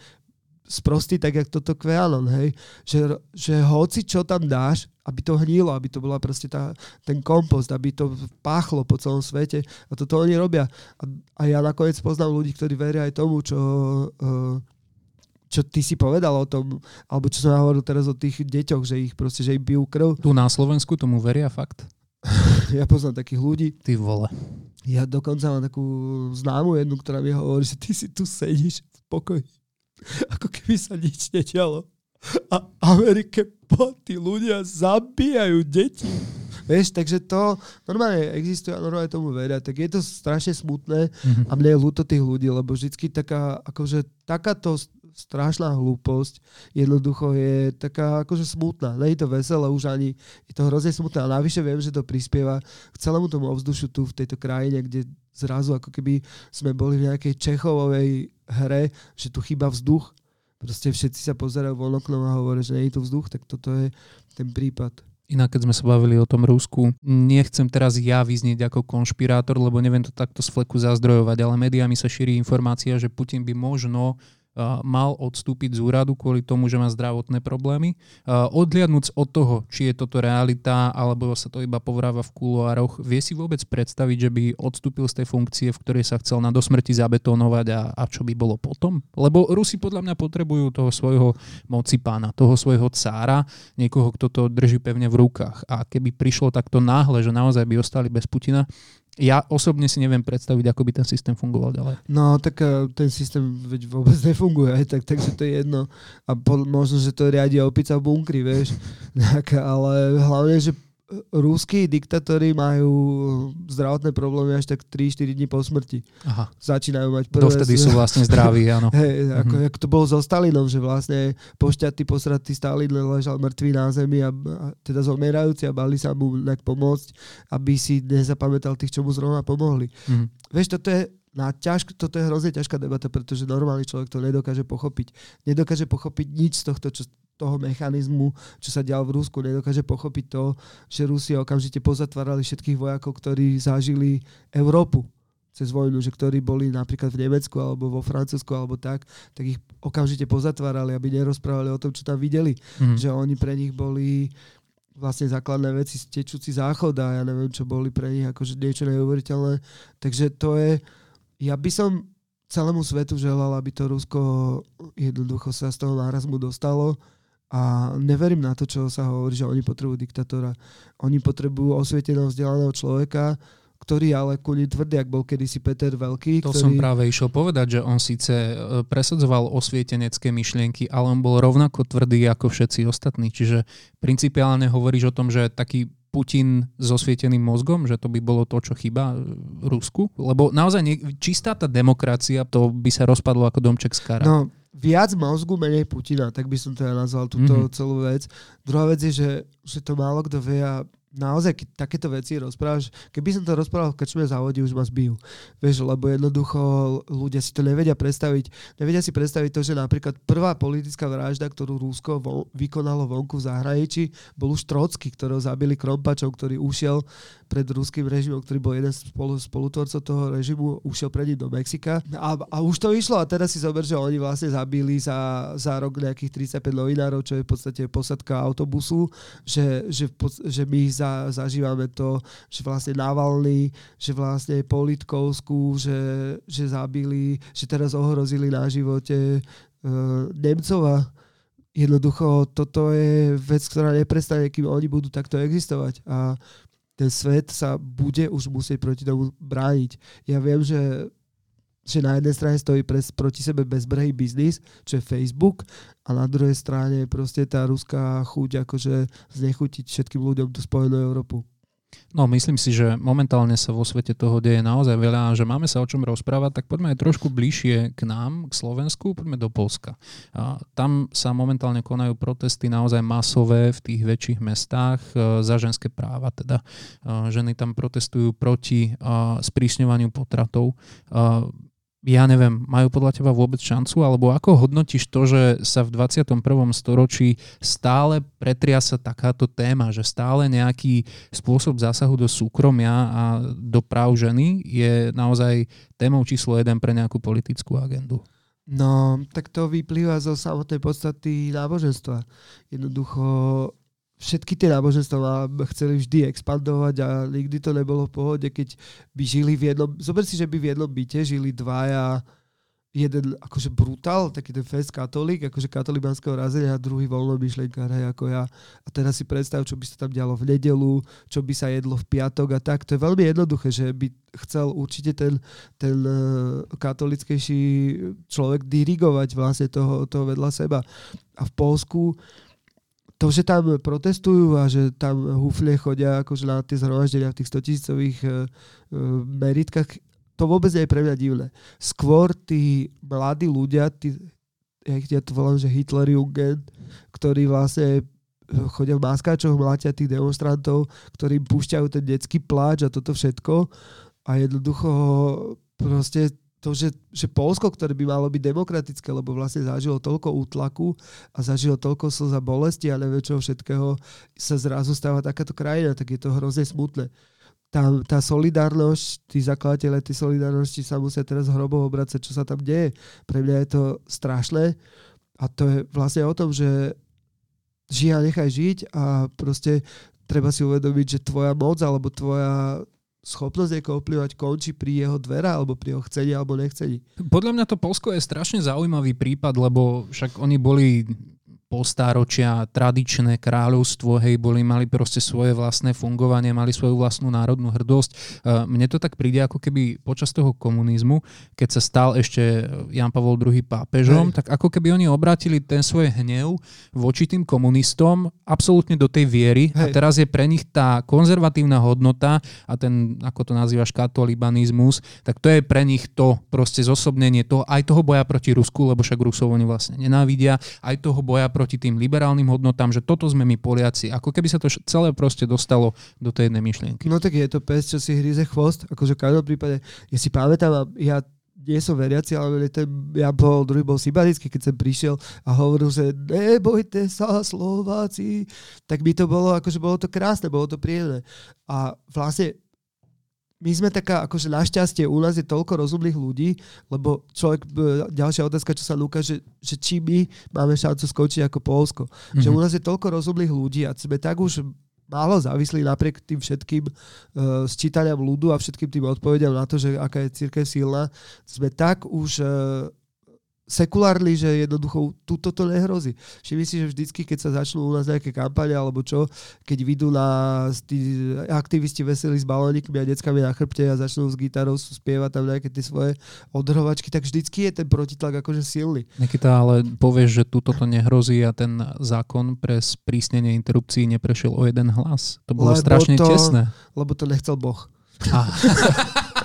sprostý, tak jak toto kvealon, hej. Že, že hoci čo tam dáš, aby to hnilo, aby to bola proste tá, ten kompost, aby to páchlo po celom svete. A toto oni robia. A, a ja nakoniec poznám ľudí, ktorí veria aj tomu, čo, uh, čo ty si povedal o tom, alebo čo som ja hovoril teraz o tých deťoch, že ich proste, že im bijú krv. Tu na Slovensku tomu veria fakt? Ja poznám takých ľudí. Ty vole. Ja dokonca mám takú známu jednu, ktorá mi hovorí, že ty si tu sedíš v pokoji. Ako keby sa nič nedialo. A Amerike po, tí ľudia zabíjajú deti. Vieš, takže to normálne existuje a normálne tomu veria. Tak je to strašne smutné Mhm. a mne je ľúto tých ľudí, lebo vždycky taká, akože takáto strašná hlúposť jednoducho je taká akože smutná. Nie je to veselé už ani, je to hrozne smutné. A navyše viem, že to prispieva k celému tomu ovzdušiu tu v tejto krajine, kde zrazu ako keby sme boli v nejakej Čechovovej hre, že tu chýba vzduch. Proste všetci sa pozerajú von oknom a hovoria, že nie je tu vzduch, tak toto je ten prípad. Inak, keď sme sa bavili o tom Rusku, nechcem teraz ja vyznieť ako konšpirátor, lebo neviem to takto z fleku zazdrojovať, ale médiami sa šíri informácia, že Putin by možno mal odstúpiť z úradu kvôli tomu, že má zdravotné problémy. Uh, odliadnúc od toho, či je toto realita, alebo sa to iba povráva v kuloároch, vie si vôbec predstaviť, že by odstúpil z tej funkcie, v ktorej sa chcel na dosmrti zabetónovať a, a čo by bolo potom? Lebo Rusi podľa mňa potrebujú toho svojho moci pána, toho svojho cára, niekoho, kto to drží pevne v rukách. A keby prišlo takto náhle, že naozaj by ostali bez Putina, ja osobne si neviem predstaviť, ako by ten systém fungoval ďalej. No, tak eh, ten systém veď vôbec nefunguje, tak, takže to je jedno. A po, možno, že to riadi opica v bunkri, vieš. Tak, ale hlavne, že rúskí diktatóri majú zdravotné problémy až tak 3-4 dní po smrti. Aha. Začínajú mať prvé... Dovtedy sú vlastne zdraví, áno. Hej, ako, Mhm. mm-hmm. ako to bolo so Stalinom, že vlastne pošťatý, posratý Stalin ležal mŕtvý na zemi a, a teda zomierajúci a bali sa mu nejak pomôcť, aby si nezapamätal tých, čo mu zrovna pomohli. Mhm. Vieš, toto je, na ťažk, toto je hrozne ťažká debata, pretože normálny človek to nedokáže pochopiť. Nedokáže pochopiť nič z tohto, čo, toho mechanizmu, čo sa dial v Rusku. Nedokáže pochopiť to, že Rusi okamžite pozatvárali všetkých vojakov, ktorí zažili Európu cez vojnu, že ktorí boli napríklad v Nemecku alebo vo Francúzsku alebo tak, tak ich okamžite pozatvárali, aby nerozprávali o tom, čo tam videli. Mhm. Že oni pre nich boli vlastne základné veci, tečúci záchod a ja neviem, čo boli pre nich akože niečo neuveriteľné. Takže to je, ja by som celému svetu želal, aby to Rusko jednoducho sa z toho nárazmu dostalo a neverím na to, čo sa hovorí, že oni potrebujú diktatóra. Oni potrebujú osvieteného, vzdelaného človeka, ktorý ale kuni tvrdý, ak bol kedysi Peter Veľký. To ktorý... som práve išiel povedať, že on síce e, presadzoval osvietenecké myšlienky, ale on bol rovnako tvrdý ako všetci ostatní. Čiže principiálne hovoríš o tom, že taký Putin s osvieteným mozgom, že to by bolo to, čo chýba e, Rusku? Lebo naozaj nie, čistá tá demokracia, to by sa rozpadlo ako domček z kara. No, viac mozgu, menej Putina, tak by som teda nazval túto Mhm. mm-hmm. celú vec. Druhá vec je, že, že to málo kto vie a naozaj, keď takéto veci rozprávaš, keby som to rozprával v krčme závode, už ma zbijú. Vieš, lebo jednoducho ľudia si to nevedia predstaviť. Nevedia si predstaviť to, že napríklad prvá politická vražda, ktorú Rusko vo, vykonalo vonku v zahraničí, bol už Trocky, ktorého zabili Krompačov, ktorý ušiel pred ruským režimom, ktorý bol jeden z spolu, spolutvorcov toho režimu, ušiel pred ním do Mexika. A, a už to išlo a teraz si zober, že oni vlastne zabili za, za rok nejakých 35 novinárov, čo je v podstate posadka autobusu, že, že, že my za, zažívame to, že vlastne Navalny, že vlastne Politkovskú, že, že zabili, že teraz ohrozili na živote uh, Nemcova. Jednoducho, toto je vec, ktorá neprestane, kým oni budú takto existovať. A ten svet sa bude už musieť proti tomu brániť. Ja viem, že že na jednej strane stojí pres, proti sebe bezbrehý biznis, čo je Facebook, a na druhej strane proste tá ruská chuť akože znechutiť všetkým ľuďom tú spojenú Európu. No, myslím si, že momentálne sa vo svete toho deje naozaj veľa a že máme sa o čom rozprávať, tak poďme aj trošku bližšie k nám, k Slovensku, poďme do Polska. A tam sa momentálne konajú protesty naozaj masové v tých väčších mestách e, za ženské práva. Teda e, ženy tam protestujú proti e, sprísňovaniu potratov ja neviem, majú podľa teba vôbec šancu? Alebo ako hodnotíš to, že sa v 21. storočí stále pretriasa takáto téma, že stále nejaký spôsob zásahu do súkromia a do práv ženy je naozaj témou číslo jeden pre nejakú politickú agendu? No, tak to vyplýva zo samotnej podstaty náboženstva. Jednoducho všetky tie náboženstva chceli vždy expandovať a nikdy to nebolo v pohode, keď by žili v jednom, zober si, že by v jednom byte žili dvaja, jeden akože brutál, taký ten fest katolík, akože katolibanského razenia a druhý voľnomyšlenkár, hej, ako ja. A teraz si predstav, čo by sa tam dialo v nedelu, čo by sa jedlo v piatok a tak. To je veľmi jednoduché, že by chcel určite ten, ten uh, katolickejší človek dirigovať vlastne toho, toho vedľa seba. A v Polsku to, že tam protestujú a že tam hufle chodia akože na tie zhromaždenia v tých 100 tisícových uh, meritkách, to vôbec nie je pre mňa divné. Skôr tí mladí ľudia, tí, ja to volám, že Hitlerjugend, ktorí vlastne chodia v maskáčoch, mlátia tých demonstrantov, ktorí púšťajú ten detský pláč a toto všetko a jednoducho proste to, že, že Polsko, ktoré by malo byť demokratické, lebo vlastne zažilo toľko útlaku a zažilo toľko slza bolesti a neviem čo všetkého, sa zrazu stáva takáto krajina, tak je to hrozne smutné. Tá, tá solidárnosť, tí zakladateľe tej solidárnosti sa musia teraz hrobov obracať, čo sa tam deje. Pre mňa je to strašné a to je vlastne o tom, že žij a nechaj žiť a proste treba si uvedomiť, že tvoja moc alebo tvoja schopnosť niekoho ovplyvať končí pri jeho dvera alebo pri jeho chcení alebo nechcení. Podľa mňa to Polsko je strašne zaujímavý prípad, lebo však oni boli postáročia tradičné kráľovstvo, hej, boli, mali proste svoje vlastné fungovanie, mali svoju vlastnú národnú hrdosť. E, mne to tak príde ako keby počas toho komunizmu, keď sa stal ešte Jan Pavol II pápežom, hej. tak ako keby oni obrátili ten svoj hnev voči tým komunistom absolútne do tej viery hej. a teraz je pre nich tá konzervatívna hodnota a ten, ako to nazývaš, katolibanizmus, tak to je pre nich to proste zosobnenie toho, aj toho boja proti Rusku, lebo však Rusov oni vlastne nenávidia, aj toho boja proti proti tým liberálnym hodnotám, že toto sme my Poliaci. Ako keby sa to celé proste dostalo do tej jednej myšlienky. No tak je to pes, čo si hryze chvost. Akože v každom prípade, ja si pamätám, ja nie som veriaci, ale ten, ja bol, druhý bol sympatický, keď som prišiel a hovoril, že nebojte sa Slováci, tak by to bolo, akože bolo to krásne, bolo to príjemné. A vlastne my sme taká, akože našťastie u nás je toľko rozumných ľudí, lebo človek, ďalšia otázka, čo sa lúka, že, že či my máme šancu skočiť ako Polsko. Mm-hmm. Že u nás je toľko rozumných ľudí a sme tak už málo závislí napriek tým všetkým uh, sčítaniam ľudu a všetkým tým odpovediam na to, že aká je církev silná. Sme tak už uh, sekulárli, že jednoducho túto to nehrozí. Všimni si, že vždycky, keď sa začnú u nás nejaké kampane alebo čo, keď vidú na tí aktivisti veselí s balónikmi a deckami na chrbte a začnú s gitarou spievať tam nejaké tie svoje odhrovačky, tak vždycky je ten protitlak akože silný. Nikita, ale povieš, že túto to nehrozí a ten zákon pre sprísnenie interrupcií neprešiel o jeden hlas. To bolo lebo strašne to, tesné. Lebo to nechcel Boh.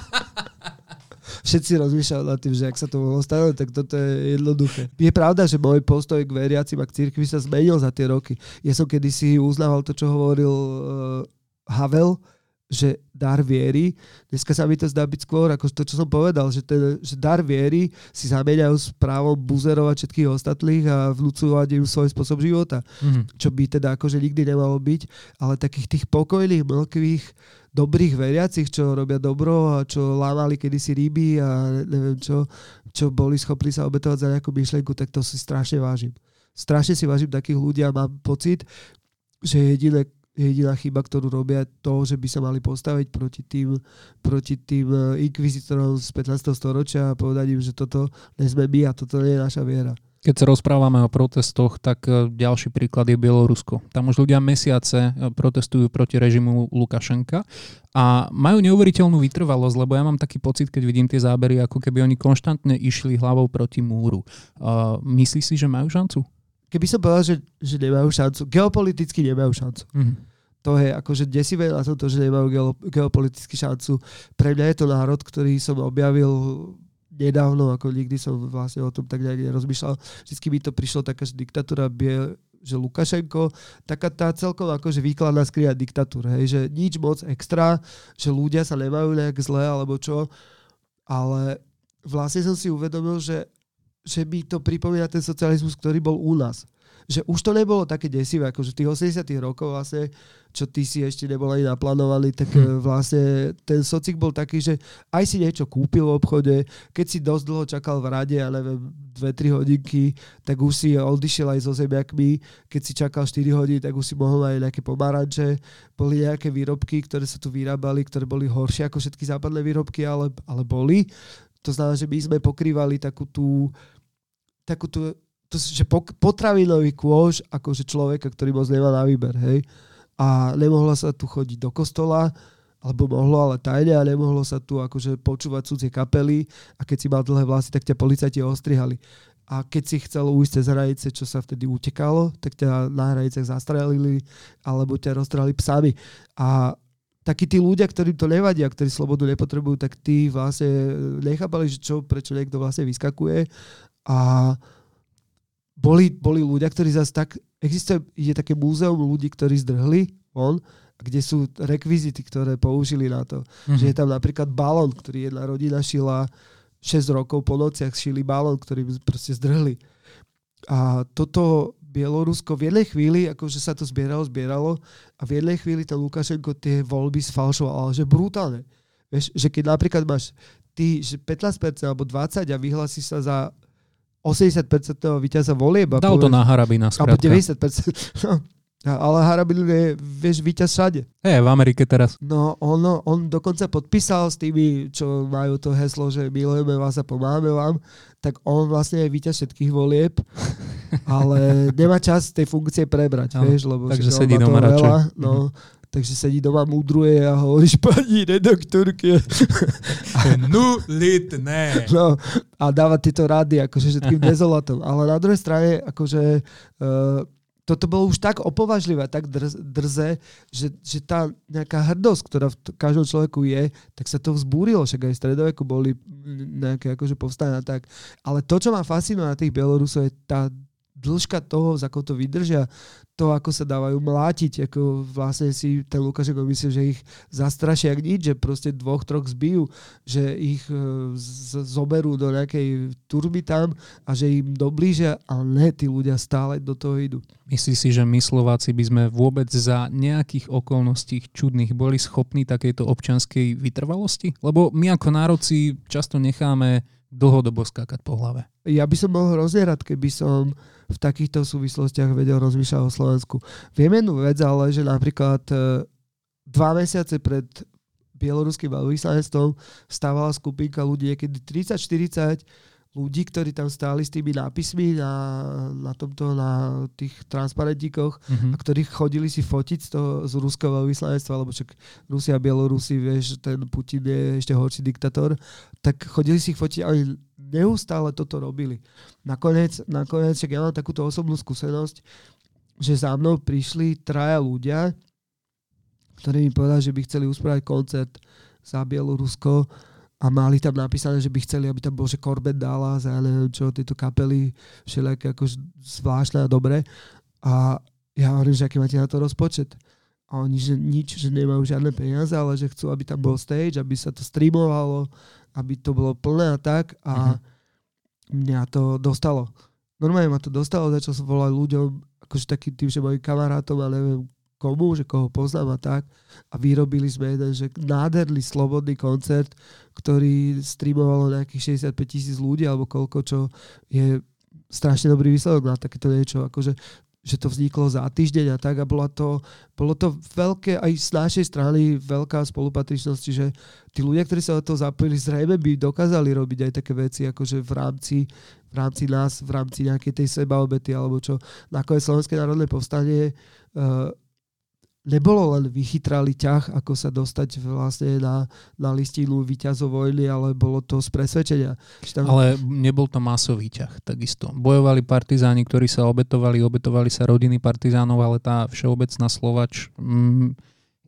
všetci rozmýšľajú nad tým, že ak sa to mohlo stať, tak toto je jednoduché. Je pravda, že môj postoj k veriacim a k cirkvi sa zmenil za tie roky. Ja som kedysi uznával to, čo hovoril uh, Havel, že dar viery, dneska sa mi to zdá byť skôr ako to, čo som povedal, že, ten, že dar viery si zamieňajú s právom buzerovať všetkých ostatných a vnúcovať im svoj spôsob života. Mhm. Čo by teda akože nikdy nemalo byť, ale takých tých pokojných, mlkvých, dobrých veriacich, čo robia dobro a čo lávali kedysi ryby a neviem čo, čo boli schopní sa obetovať za nejakú myšlienku, tak to si strašne vážim. Strašne si vážim takých ľudí a mám pocit, že jediné jediná chyba, ktorú robia, to, že by sa mali postaviť proti tým, proti tým eh, inkvizitorom z 15. storočia a povedať im, že toto nesme my a toto nie je naša viera. Keď sa rozprávame o protestoch, tak e, ďalší príklad je Bielorusko. Tam už ľudia mesiace e, protestujú proti režimu Lukašenka a majú neuveriteľnú vytrvalosť, lebo ja mám taký pocit, keď vidím tie zábery, ako keby oni konštantne išli hlavou proti múru. Uh, myslíš si, že majú šancu? Keby som povedal, že, že nemajú šancu, geopoliticky nemajú šancu. Mhm. To je akože desivé na to, že nemajú geo, geopolitický šancu. Pre mňa je to národ, ktorý som objavil nedávno, ako nikdy som vlastne o tom tak nejak nerozmýšľal. Vždycky mi to prišlo taká, že diktatúra bie, že Lukašenko, taká tá celkom akože výkladná skria diktatúra, hej, že nič moc extra, že ľudia sa nemajú nejak zle alebo čo, ale vlastne som si uvedomil, že, že mi to pripomína ten socializmus, ktorý bol u nás že už to nebolo také desivé, ako že tých 80 rokov vlastne, čo ty si ešte nebol ani naplánovaný, tak hm. vlastne ten socik bol taký, že aj si niečo kúpil v obchode, keď si dosť dlho čakal v rade, ja neviem, 2-3 hodinky, tak už si odišiel aj so zemiakmi, keď si čakal 4 hodiny, tak už si mohol aj nejaké pomaranče, boli nejaké výrobky, ktoré sa tu vyrábali, ktoré boli horšie ako všetky západné výrobky, ale, ale boli. To znamená, že my sme pokrývali takú tú, takú tú to, že potravinový kôž akože človeka, ktorý moc nemá na výber, hej. A nemohla sa tu chodiť do kostola, alebo mohlo, ale tajne a nemohlo sa tu akože počúvať cudzie kapely a keď si mal dlhé vlasy, tak ťa policajti ostrihali. A keď si chcel ujsť cez hranice, čo sa vtedy utekalo, tak ťa na hranicách zastrelili alebo ťa roztrhali psami. A takí tí ľudia, ktorým to nevadia, ktorí slobodu nepotrebujú, tak tí vlastne nechápali, že čo, prečo niekto vlastne vyskakuje. A boli, boli ľudia, ktorí zase tak... Existuje je také múzeum ľudí, ktorí zdrhli von, kde sú rekvizity, ktoré použili na to. Mm-hmm. Že je tam napríklad balón, ktorý jedna rodina šila 6 rokov po nociach, šili balón, ktorý proste zdrhli. A toto Bielorusko v jednej chvíli, akože sa to zbieralo, zbieralo a v jednej chvíli ten Lukašenko tie voľby sfalšoval, ale že brutálne. Vieš, že keď napríklad máš ty že 15% alebo 20% a vyhlási sa za 80% víťaza volieb. Dal to na Harabina, skrátka. Alebo 90%. No, ale Harabin je, vieš, víťaz všade. Je, v Amerike teraz. No, on, on dokonca podpísal s tými, čo majú to heslo, že milujeme vás a pomáhame vám, tak on vlastne je víťaz všetkých volieb, ale nemá čas tej funkcie prebrať, no, vieš, lebo takže sedí doma radšej. No, mm-hmm takže sedí doma, mudruje a hovoríš pani redaktorke. Nulitné. No, a dáva tieto rady akože všetkým dezolatom. Ale na druhej strane, akože uh, toto bolo už tak opovažlivé, tak drz, drze, že, že tá nejaká hrdosť, ktorá v každom človeku je, tak sa to vzbúrilo, však aj v stredoveku boli nejaké akože povstania tak. Ale to, čo ma fascinuje na tých Bielorusov, je tá dĺžka toho, za ako to vydržia, to, ako sa dávajú mlátiť, ako vlastne si ten Lukašenko myslí, že ich zastrašia ak nič, že proste dvoch, troch zbijú, že ich e, z- zoberú do nejakej turby tam a že im doblížia, ale ne, tí ľudia stále do toho idú. Myslíš si, že my Slováci by sme vôbec za nejakých okolností čudných boli schopní takejto občianskej vytrvalosti? Lebo my ako národci často necháme dlhodobo skákať po hlave. Ja by som bol hrozne rád, keby som v takýchto súvislostiach vedel rozmýšľať o Slovensku. Viem jednu vec, ale že napríklad e, dva mesiace pred bieloruským veľvyslanectvom stávala skupinka ľudí, niekedy 30-40 ľudí, ktorí tam stáli s tými nápismi na, na tomto, na tých transparentíkoch mm-hmm. a ktorí chodili si fotiť z, toho, z ruského veľvyslanectva, lebo však Rusia a Bielorusi, vieš, ten Putin je ešte horší diktator, tak chodili si ich fotiť a neustále toto robili. Nakoniec, nakoniec však ja mám takúto osobnú skúsenosť, že za mnou prišli traja ľudia, ktorí mi povedali, že by chceli uspraviť koncert za Bielorusko a mali tam napísané, že by chceli, aby tam bol, že Corbett Dallas a ja neviem čo, tieto kapely, všelijaké ako zvláštne a dobré. A ja hovorím, že aký máte na to rozpočet. a oni, že nič, že nemajú žiadne peniaze, ale že chcú, aby tam bol stage, aby sa to streamovalo, aby to bolo plné a tak a uh-huh. mňa to dostalo. Normálne ma to dostalo, začal som volať ľuďom, akože takým tým, že mojim kamarátom a neviem komu, že koho poznám a tak. A vyrobili sme jeden, že nádherný slobodný koncert, ktorý streamovalo nejakých 65 tisíc ľudí, alebo koľko, čo je strašne dobrý výsledok na takéto niečo. Akože že to vzniklo za týždeň a tak a bolo to, bolo to veľké, aj z našej strany veľká spolupatričnosť, že tí ľudia, ktorí sa do toho zapojili, zrejme by dokázali robiť aj také veci, akože v rámci, v rámci nás, v rámci nejakej tej sebaobety, alebo čo. Nakoniec Slovenské národné povstanie uh, nebolo len vychytrali ťah, ako sa dostať vlastne na, na listinu výťazov vojny, ale bolo to z presvedčenia. Tam... Ale nebol to masový ťah, takisto. Bojovali partizáni, ktorí sa obetovali, obetovali sa rodiny partizánov, ale tá všeobecná Slovač... Mm,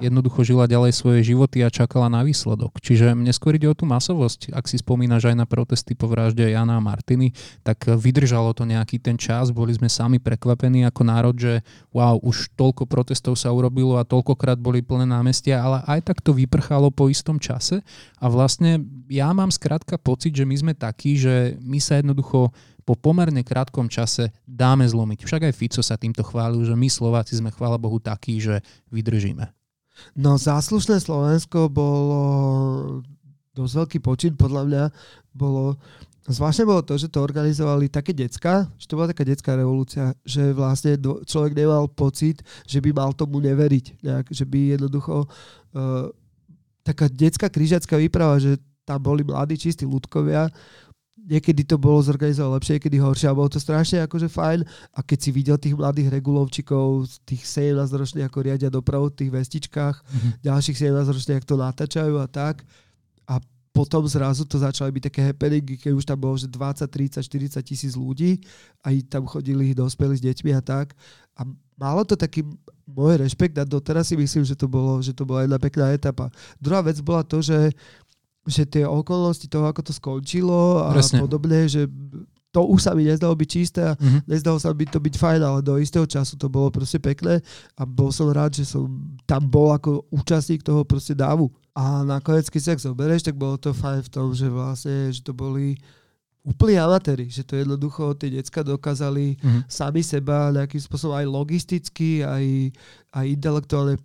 jednoducho žila ďalej svoje životy a čakala na výsledok. Čiže mne skôr ide o tú masovosť. Ak si spomínaš aj na protesty po vražde Jana a Martiny, tak vydržalo to nejaký ten čas, boli sme sami prekvapení ako národ, že wow, už toľko protestov sa urobilo a toľkokrát boli plné námestia, ale aj tak to vyprchalo po istom čase a vlastne ja mám skrátka pocit, že my sme takí, že my sa jednoducho po pomerne krátkom čase dáme zlomiť. Však aj Fico sa týmto chválil, že my Slováci sme, chvála Bohu, takí, že vydržíme. No záslušné Slovensko bolo dosť veľký počin, podľa mňa bolo Zvláštne bolo to, že to organizovali také decka, že to bola taká detská revolúcia, že vlastne človek nemal pocit, že by mal tomu neveriť. Nejak, že by jednoducho uh, taká detská križiacká výprava, že tam boli mladí čistí ľudkovia, niekedy to bolo zorganizované lepšie, niekedy horšie, a bolo to strašne akože fajn. A keď si videl tých mladých regulovčikov, tých 17 ročných, ako riadia dopravu v tých vestičkách, mm-hmm. ďalších 17 ročných, ako to natáčajú a tak. A potom zrazu to začali byť také happeningy, keď už tam bolo že 20, 30, 40 tisíc ľudí a tam chodili dospelí s deťmi a tak. A malo to taký môj rešpekt a doteraz si myslím, že to, bolo, že to bola jedna pekná etapa. Druhá vec bola to, že že tie okolnosti toho, ako to skončilo a Presne. podobne, že to už sa mi nezdalo byť čisté a uh-huh. nezdalo sa mi to byť fajn, ale do istého času to bolo proste pekné a bol som rád, že som tam bol ako účastník toho proste dávu. A nakoniec, keď sa zoberieš, tak bolo to fajn v tom, že vlastne, že to boli úplní amatéri, že to jednoducho tie decka dokázali uh-huh. sami seba nejakým spôsobom aj logisticky, aj, aj intelektuálne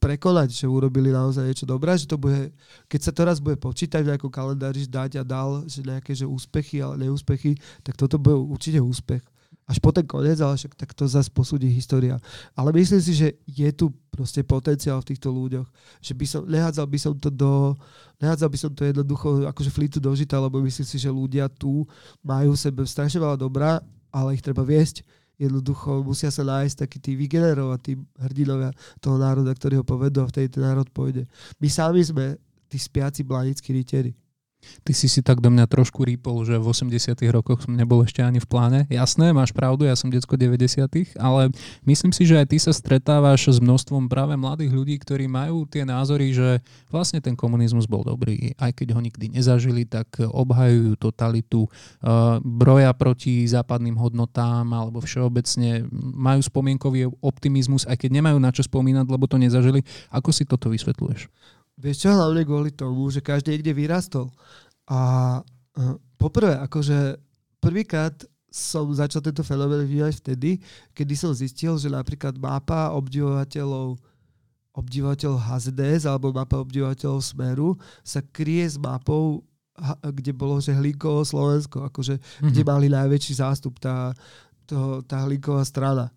prekonať, že urobili naozaj niečo dobré, že to bude, keď sa to raz bude počítať v nejakom kalendári, dať a dal, že nejaké že úspechy, ale neúspechy, tak toto bude určite úspech. Až po ten koniec, ale však tak to zase posúdi história. Ale myslím si, že je tu proste potenciál v týchto ľuďoch. Že by som, nehádzal by som to do, nehádzal by som to jednoducho akože flítu do žita, lebo myslím si, že ľudia tu majú v sebe strašne veľa dobrá, ale ich treba viesť jednoducho musia sa nájsť takí tí vygenerovať, tí hrdinovia toho národa, ktorí ho povedú a vtedy ten národ pôjde. My sami sme tí spiaci blanickí rytieri. Ty si si tak do mňa trošku rýpol, že v 80 rokoch som nebol ešte ani v pláne. Jasné, máš pravdu, ja som detsko 90 ale myslím si, že aj ty sa stretávaš s množstvom práve mladých ľudí, ktorí majú tie názory, že vlastne ten komunizmus bol dobrý. Aj keď ho nikdy nezažili, tak obhajujú totalitu, uh, broja proti západným hodnotám alebo všeobecne majú spomienkový optimizmus, aj keď nemajú na čo spomínať, lebo to nezažili. Ako si toto vysvetľuješ? Vieš čo, hlavne kvôli tomu, že každý niekde vyrastol. A uh, poprvé, akože prvýkrát som začal tento fenomén vyvíjať vtedy, kedy som zistil, že napríklad mapa obdivovateľov obdivovateľov HZDS alebo mapa obdivovateľov Smeru sa kryje s mapou, kde bolo, že Hlinkovo Slovensko, akože, mm-hmm. kde mali najväčší zástup tá, to, tá Hlinková strana.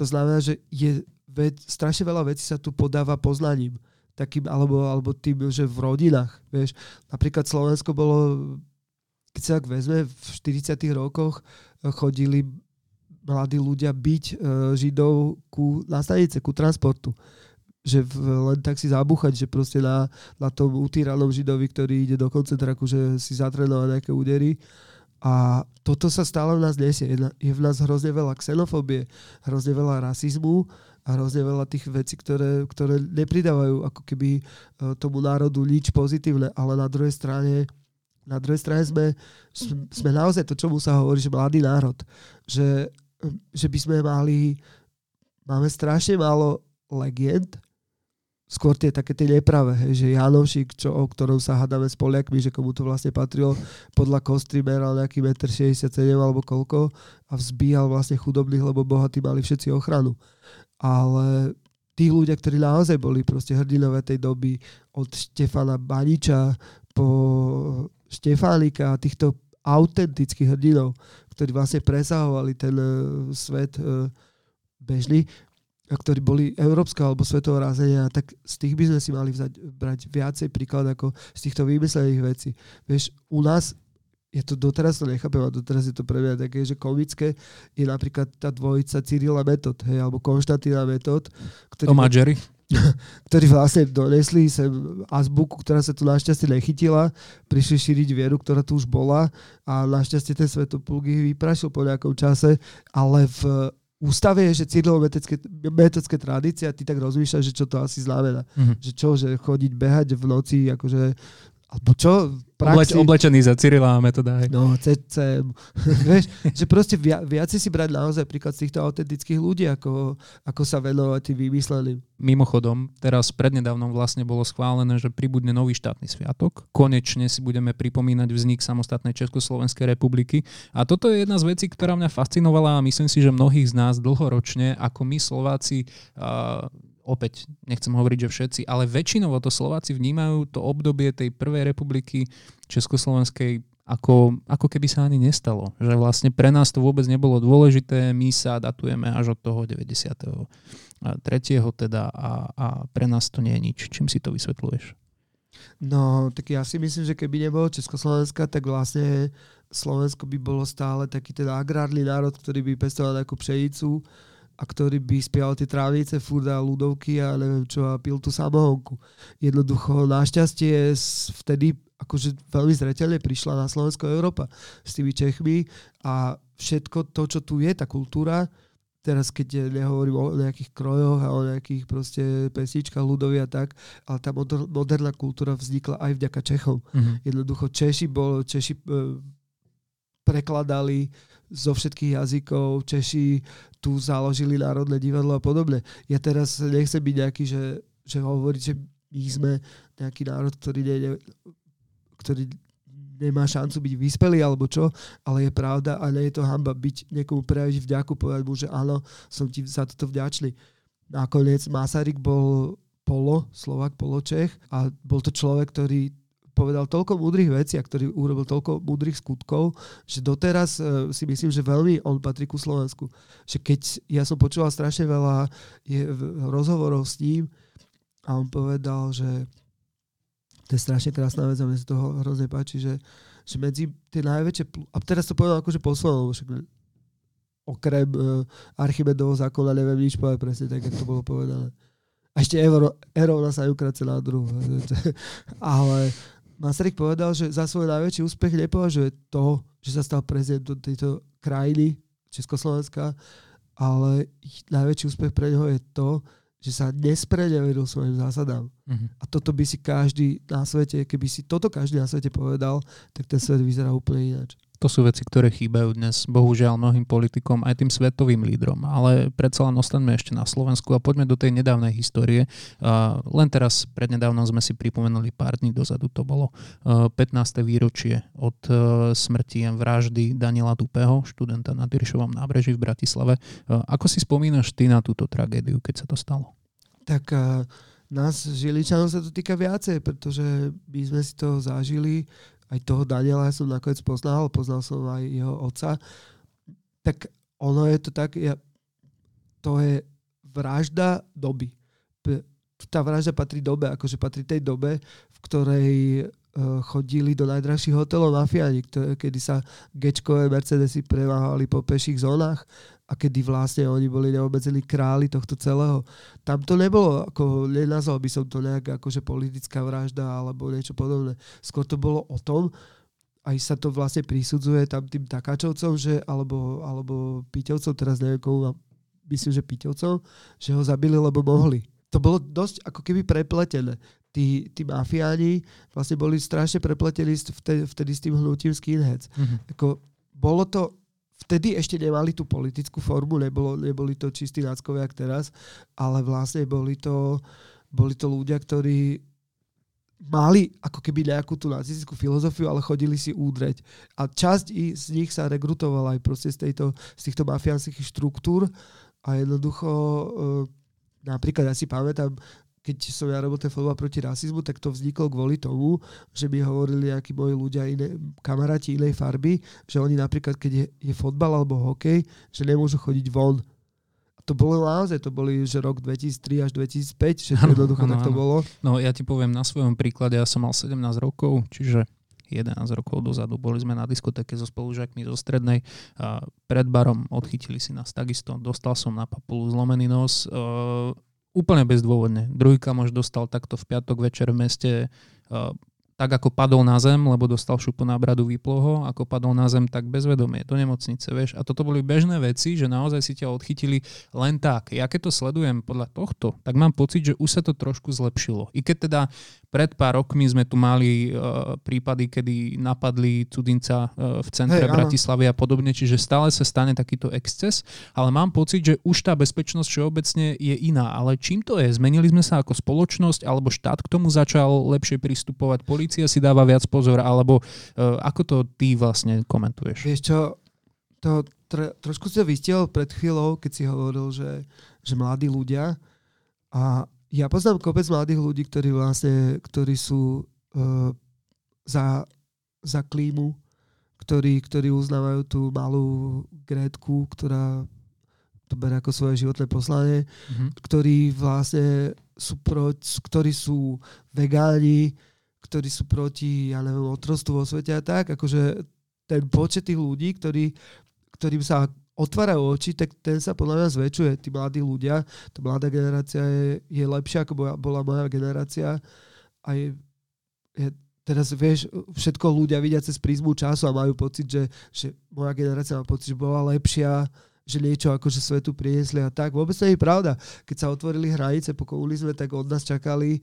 To znamená, že je vec, strašne veľa vecí sa tu podáva poznaním takým, alebo, alebo tým, že v rodinách, vieš. Napríklad Slovensko bolo, keď sa tak vezme, v 40 rokoch chodili mladí ľudia byť e, Židov ku, na stanice, ku transportu. Že v, len tak si zabúchať, že proste na, na tom utíranom Židovi, ktorý ide do koncentraku, že si zatrénoval nejaké údery. A toto sa stále v nás nesie. Je v nás hrozne veľa xenofóbie, hrozne veľa rasizmu a hrozne veľa tých vecí, ktoré, ktoré nepridávajú ako keby e, tomu národu nič pozitívne, ale na druhej strane na druhej strane sme, sme naozaj to, čomu sa hovorí, že mladý národ. Že, že by sme mali, máme strašne málo legend, skôr tie také tie nepravé, hej, že Janošik, čo, o ktorom sa hádame s Poliakmi, že komu to vlastne patrilo, podľa kostry meral nejaký 1,67 m alebo koľko a vzbíjal vlastne chudobných, lebo bohatí mali všetci ochranu. Ale tí ľudia, ktorí naozaj boli proste hrdinové tej doby, od Štefana Baniča po Štefánika a týchto autentických hrdinov, ktorí vlastne presahovali ten uh, svet uh, bežný, a ktorí boli európskeho alebo svetového razenia, tak z tých by sme si mali vzať, brať viacej príklad ako z týchto vymyslených vecí. Vieš, u nás je to doteraz to nechápem a doteraz je to pre mňa také, že komické je napríklad tá dvojica Cyrila Metod, hej, alebo Konštantína Metod. Ktorý, to má Jerry. ktorí vlastne donesli sem azbuku, ktorá sa tu našťastie nechytila, prišli šíriť vieru, ktorá tu už bola a našťastie ten svetopluk ich vyprašil po nejakom čase, ale v ústave je, že metodské tradície a ty tak rozmýšľaš, že čo to asi znamená. Mm-hmm. Že čo, že chodiť behať v noci, akože alebo čo? Praxi... Obleč, oblečený za Cyrila metoda. Hej. No, CCM. Vieš, že proste via, viacej si brať naozaj príklad z týchto autentických ľudí, ako, ako sa venovať tým vymysleným. Mimochodom, teraz prednedávnom vlastne bolo schválené, že pribudne nový štátny sviatok. Konečne si budeme pripomínať vznik samostatnej Československej republiky. A toto je jedna z vecí, ktorá mňa fascinovala a myslím si, že mnohých z nás dlhoročne, ako my Slováci uh, opäť nechcem hovoriť, že všetci, ale väčšinovo to Slováci vnímajú to obdobie tej prvej republiky Československej ako, ako keby sa ani nestalo. Že vlastne pre nás to vôbec nebolo dôležité, my sa datujeme až od toho 93. teda a, a pre nás to nie je nič. Čím si to vysvetľuješ? No, tak ja si myslím, že keby nebolo Československa, tak vlastne Slovensko by bolo stále taký ten agrárny národ, ktorý by pestoval nejakú pšenicu, a ktorý by spieval tie trávnice, furt a ľudovky a neviem čo a pil tú samohonku. Jednoducho, našťastie vtedy akože veľmi zreteľne prišla na Slovensko Európa s tými Čechmi a všetko to, čo tu je, tá kultúra, teraz keď nehovorím o nejakých krojoch a o nejakých proste pesničkách ľudovi a tak, ale tá moder, moderná kultúra vznikla aj vďaka Čechom. Mm-hmm. Jednoducho Češi bol, Češi e, prekladali zo všetkých jazykov, Češi tu založili Národné divadlo a podobne. Ja teraz nechcem byť nejaký, že, že hovoriť, že my sme nejaký národ, ktorý, ne, ktorý nemá šancu byť vyspelý alebo čo, ale je pravda a nie je to hamba byť niekomu prejaviť vďaku, povedať mu, že áno, som ti za toto vďačný. Nakoniec Masaryk bol polo, Slovak, poločech a bol to človek, ktorý povedal toľko múdrych vecí a ktorý urobil toľko múdrych skutkov, že doteraz uh, si myslím, že veľmi on patrí ku Slovensku. Že keď ja som počúval strašne veľa rozhovorov s ním a on povedal, že to je strašne krásna vec a mne sa toho hrozne páči, že, že medzi tie najväčšie... A teraz to povedal akože poslovno, však okrem uh, Archimedovho zákona neviem nič povedať presne tak, ako to bolo povedané. A ešte Ero, Ero na sa krátce na druhu. Ale Masaryk povedal, že za svoj najväčší úspech nepovažuje to, že sa stal prezidentom tejto krajiny, Československa, ale najväčší úspech pre neho je to, že sa nespreneveril svojim zásadám. Mm-hmm. A toto by si každý na svete, keby si toto každý na svete povedal, tak ten svet vyzerá úplne ináč. To sú veci, ktoré chýbajú dnes, bohužiaľ, mnohým politikom, aj tým svetovým lídrom. Ale predsa len ostaňme ešte na Slovensku a poďme do tej nedávnej histórie. Len teraz, prednedávnom sme si pripomenuli pár dní dozadu, to bolo uh, 15. výročie od uh, smrti vraždy Daniela Tupého, študenta na Tyršovom nábreží v Bratislave. Uh, ako si spomínaš ty na túto tragédiu, keď sa to stalo? Tak nás Žiličanov sa to týka viacej, pretože my sme si to zažili aj toho Daniela som nakoniec poznal, poznal som aj jeho otca, tak ono je to tak, ja, to je vražda doby. Tá vražda patrí dobe, akože patrí tej dobe, v ktorej uh, chodili do najdrahších hotelov na Fiani, kedy sa gečkové Mercedesy preváhali po peších zónach a kedy vlastne oni boli neobmedzení králi tohto celého. Tam to nebolo, ako nenazval by som to nejak akože politická vražda alebo niečo podobné. Skôr to bolo o tom, aj sa to vlastne prisudzuje tam tým takáčovcom, že, alebo, alebo Piťovcom, teraz neviem komu, myslím, že Piťovcom, že ho zabili, lebo mohli. To bolo dosť ako keby prepletené. Tí, tí mafiáni vlastne boli strašne prepletení vtedy, vtedy s tým hnutím skinheads. Mm-hmm. Ako, bolo to vtedy ešte nemali tú politickú formu, nebolo, neboli to čistí náckovia jak teraz, ale vlastne boli to, boli to ľudia, ktorí mali ako keby nejakú tú nacistickú filozofiu, ale chodili si údreť. A časť z nich sa rekrutovala aj proste z, tejto, z týchto mafiánskych štruktúr a jednoducho uh, napríklad ja si pamätám, keď som ja robil ten fotbal proti rasizmu, tak to vzniklo kvôli tomu, že mi hovorili nejakí moji ľudia, iné, kamaráti inej farby, že oni napríklad, keď je, je fotbal alebo hokej, že nemôžu chodiť von to bolo naozaj, to boli že rok 2003 až 2005, že to jednoducho ano, tak to bolo. No ja ti poviem na svojom príklade, ja som mal 17 rokov, čiže 11 rokov dozadu. Boli sme na diskotéke so spolužiakmi zo strednej. Pred barom odchytili si nás takisto. Dostal som na papulu zlomený nos. Úplne bezdôvodne. Druhý kamoš dostal takto v piatok večer v meste uh, tak ako padol na zem, lebo dostal šupu na bradu, vyplo ho, ako padol na zem, tak bezvedomie do nemocnice, vieš. A toto boli bežné veci, že naozaj si ťa odchytili len tak. Ja keď to sledujem podľa tohto, tak mám pocit, že už sa to trošku zlepšilo. I keď teda pred pár rokmi sme tu mali uh, prípady, kedy napadli cudzinca uh, v centre hey, Bratislavy a podobne, čiže stále sa stane takýto exces, ale mám pocit, že už tá bezpečnosť všeobecne je iná. Ale čím to je? Zmenili sme sa ako spoločnosť, alebo štát k tomu začal lepšie pristupovať, policia si dáva viac pozor, alebo uh, ako to ty vlastne komentuješ? Vieš čo, to tr- trošku si to vystihol pred chvíľou, keď si hovoril, že, že mladí ľudia a ja poznám kopec mladých ľudí, ktorí vlastne, ktorí sú uh, za, za klímu, ktorí, ktorí uznávajú tú malú Grétku, ktorá to berie ako svoje životné poslanie, mm-hmm. ktorí vlastne sú, pro, ktorí sú vegáni, ktorí sú proti, ja neviem, otrostu vo svete a tak, akože ten počet tých ľudí, ktorí, ktorým sa otvárajú oči, tak ten sa podľa mňa zväčšuje. Tí mladí ľudia, tá mladá generácia je, je lepšia, ako bola, bola moja generácia. A je, je, teraz vieš, všetko ľudia vidia cez prízmu času a majú pocit, že, že moja generácia má pocit, že bola lepšia, že niečo akože svetu priniesli a tak. Vôbec to nie je pravda. Keď sa otvorili hranice po komunizme, tak od nás čakali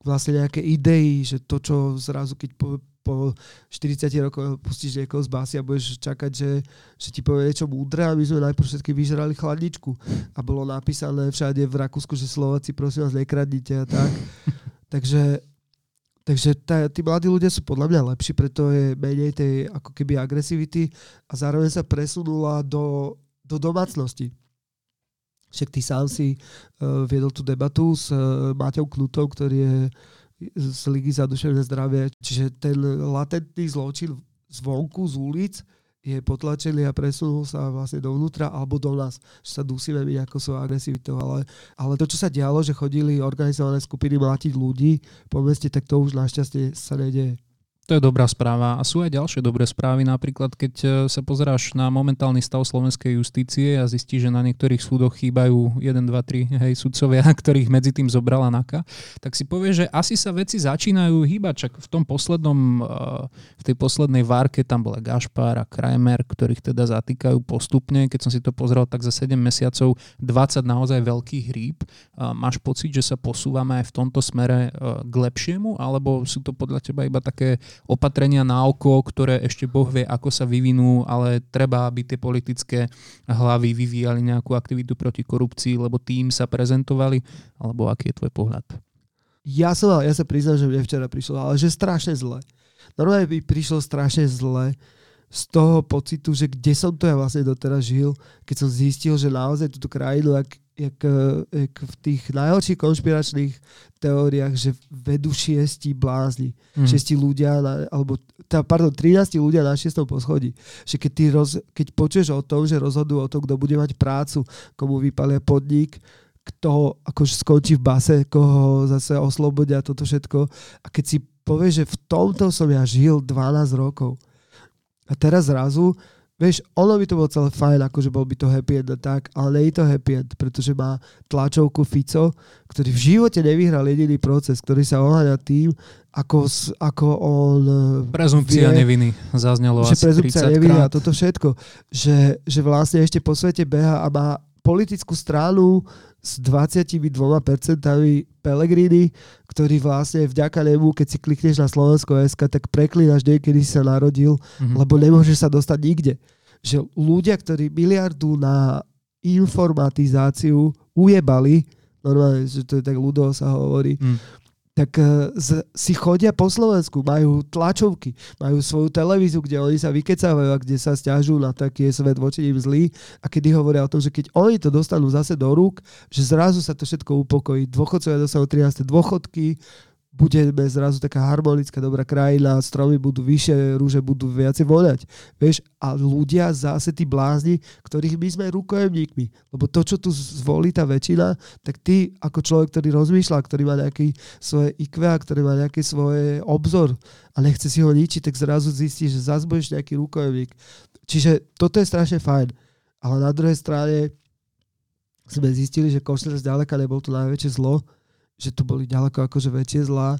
vlastne nejaké idei, že to, čo zrazu, keď po, po 40 rokoch pustíš niekoho z basy a budeš čakať, že, že ti povie niečo múdre a my sme najprv všetky vyžrali chladničku. A bolo napísané všade v Rakúsku, že Slováci prosím vás nekradnite a tak. takže takže tá, tí mladí ľudia sú podľa mňa lepší, preto je menej tej ako keby agresivity a zároveň sa presunula do, do domácnosti. Však ty sám si uh, viedol tú debatu s uh, Máťou Knutou, ktorý je z Ligy za duševné zdravie. Čiže ten latentný zločin zvonku, z ulic, je potlačený a presunul sa vlastne dovnútra alebo do nás, že sa dusíme byť ako svojou agresivitou. Ale, ale to, čo sa dialo, že chodili organizované skupiny mlátiť ľudí po meste, tak to už našťastie sa nedeje. To je dobrá správa. A sú aj ďalšie dobré správy, napríklad keď e, sa pozeráš na momentálny stav slovenskej justície a zistíš, že na niektorých súdoch chýbajú 1, 2, 3 hej, sudcovia, ktorých medzi tým zobrala NAKA, tak si povieš, že asi sa veci začínajú hýbať. Čak v tom poslednom, e, v tej poslednej várke tam bola Gašpar a Kramer, ktorých teda zatýkajú postupne. Keď som si to pozrel, tak za 7 mesiacov 20 naozaj veľkých hríb. Máš pocit, že sa posúvame aj v tomto smere e, k lepšiemu, alebo sú to podľa teba iba také opatrenia na oko, ktoré ešte Boh vie, ako sa vyvinú, ale treba, aby tie politické hlavy vyvíjali nejakú aktivitu proti korupcii, lebo tým sa prezentovali, alebo aký je tvoj pohľad? Ja som, ja sa priznám, že mne včera prišlo, ale že strašne zle. Normálne by prišlo strašne zle z toho pocitu, že kde som to ja vlastne doteraz žil, keď som zistil, že naozaj túto krajinu, ak jak, jak v tých najhorších konšpiračných teóriách, že vedú šiesti blázni, mm. šiesti ľudia, na, alebo tá, pardon, 13 ľudia na šiestom poschodí. Že keď, ty roz, keď počuješ o tom, že rozhodujú o tom, kto bude mať prácu, komu vypalia podnik, kto akože skončí v base, koho zase oslobodia, toto všetko. A keď si povieš, že v tomto som ja žil 12 rokov. A teraz zrazu Vieš, ono by to bolo celé fajn, akože bol by to happy end a tak, ale nie je to happy end, pretože má tlačovku Fico, ktorý v živote nevyhral jediný proces, ktorý sa oháňa tým, ako, ako on e, Prezumpcia vie, neviny zaznelo že asi prezumpcia neviny a toto všetko. Že, že vlastne ešte po svete beha a má politickú stranu s 22% Pelegrini, ktorý vlastne vďaka nemu, keď si klikneš na Slovensko SK, tak preklínaš deň, kedy si sa narodil, mm-hmm. lebo nemôžeš sa dostať nikde. že ľudia, ktorí miliardu na informatizáciu ujebali, normálne, že to je tak ľudo sa hovorí, mm. Tak uh, z, si chodia po Slovensku, majú tlačovky, majú svoju televíziu, kde oni sa vykecávajú a kde sa stiažujú na taký svet voči im zlý a kedy hovoria o tom, že keď oni to dostanú zase do rúk, že zrazu sa to všetko upokojí. Dôchodcovia dostanú 13. dôchodky, budeme zrazu taká harmonická, dobrá krajina, stromy budú vyššie, rúže budú viacej voľať. Vieš, a ľudia zase tí blázni, ktorých my sme rukojemníkmi. Lebo to, čo tu zvolí tá väčšina, tak ty ako človek, ktorý rozmýšľa, ktorý má nejaký svoje IQ, ktorý má nejaký svoj obzor a nechce si ho ničiť, tak zrazu zistí, že zase budeš nejaký rukojemník. Čiže toto je strašne fajn. Ale na druhej strane sme zistili, že Košler zďaleka nebol to najväčšie zlo, že tu boli ďaleko akože väčšie zlá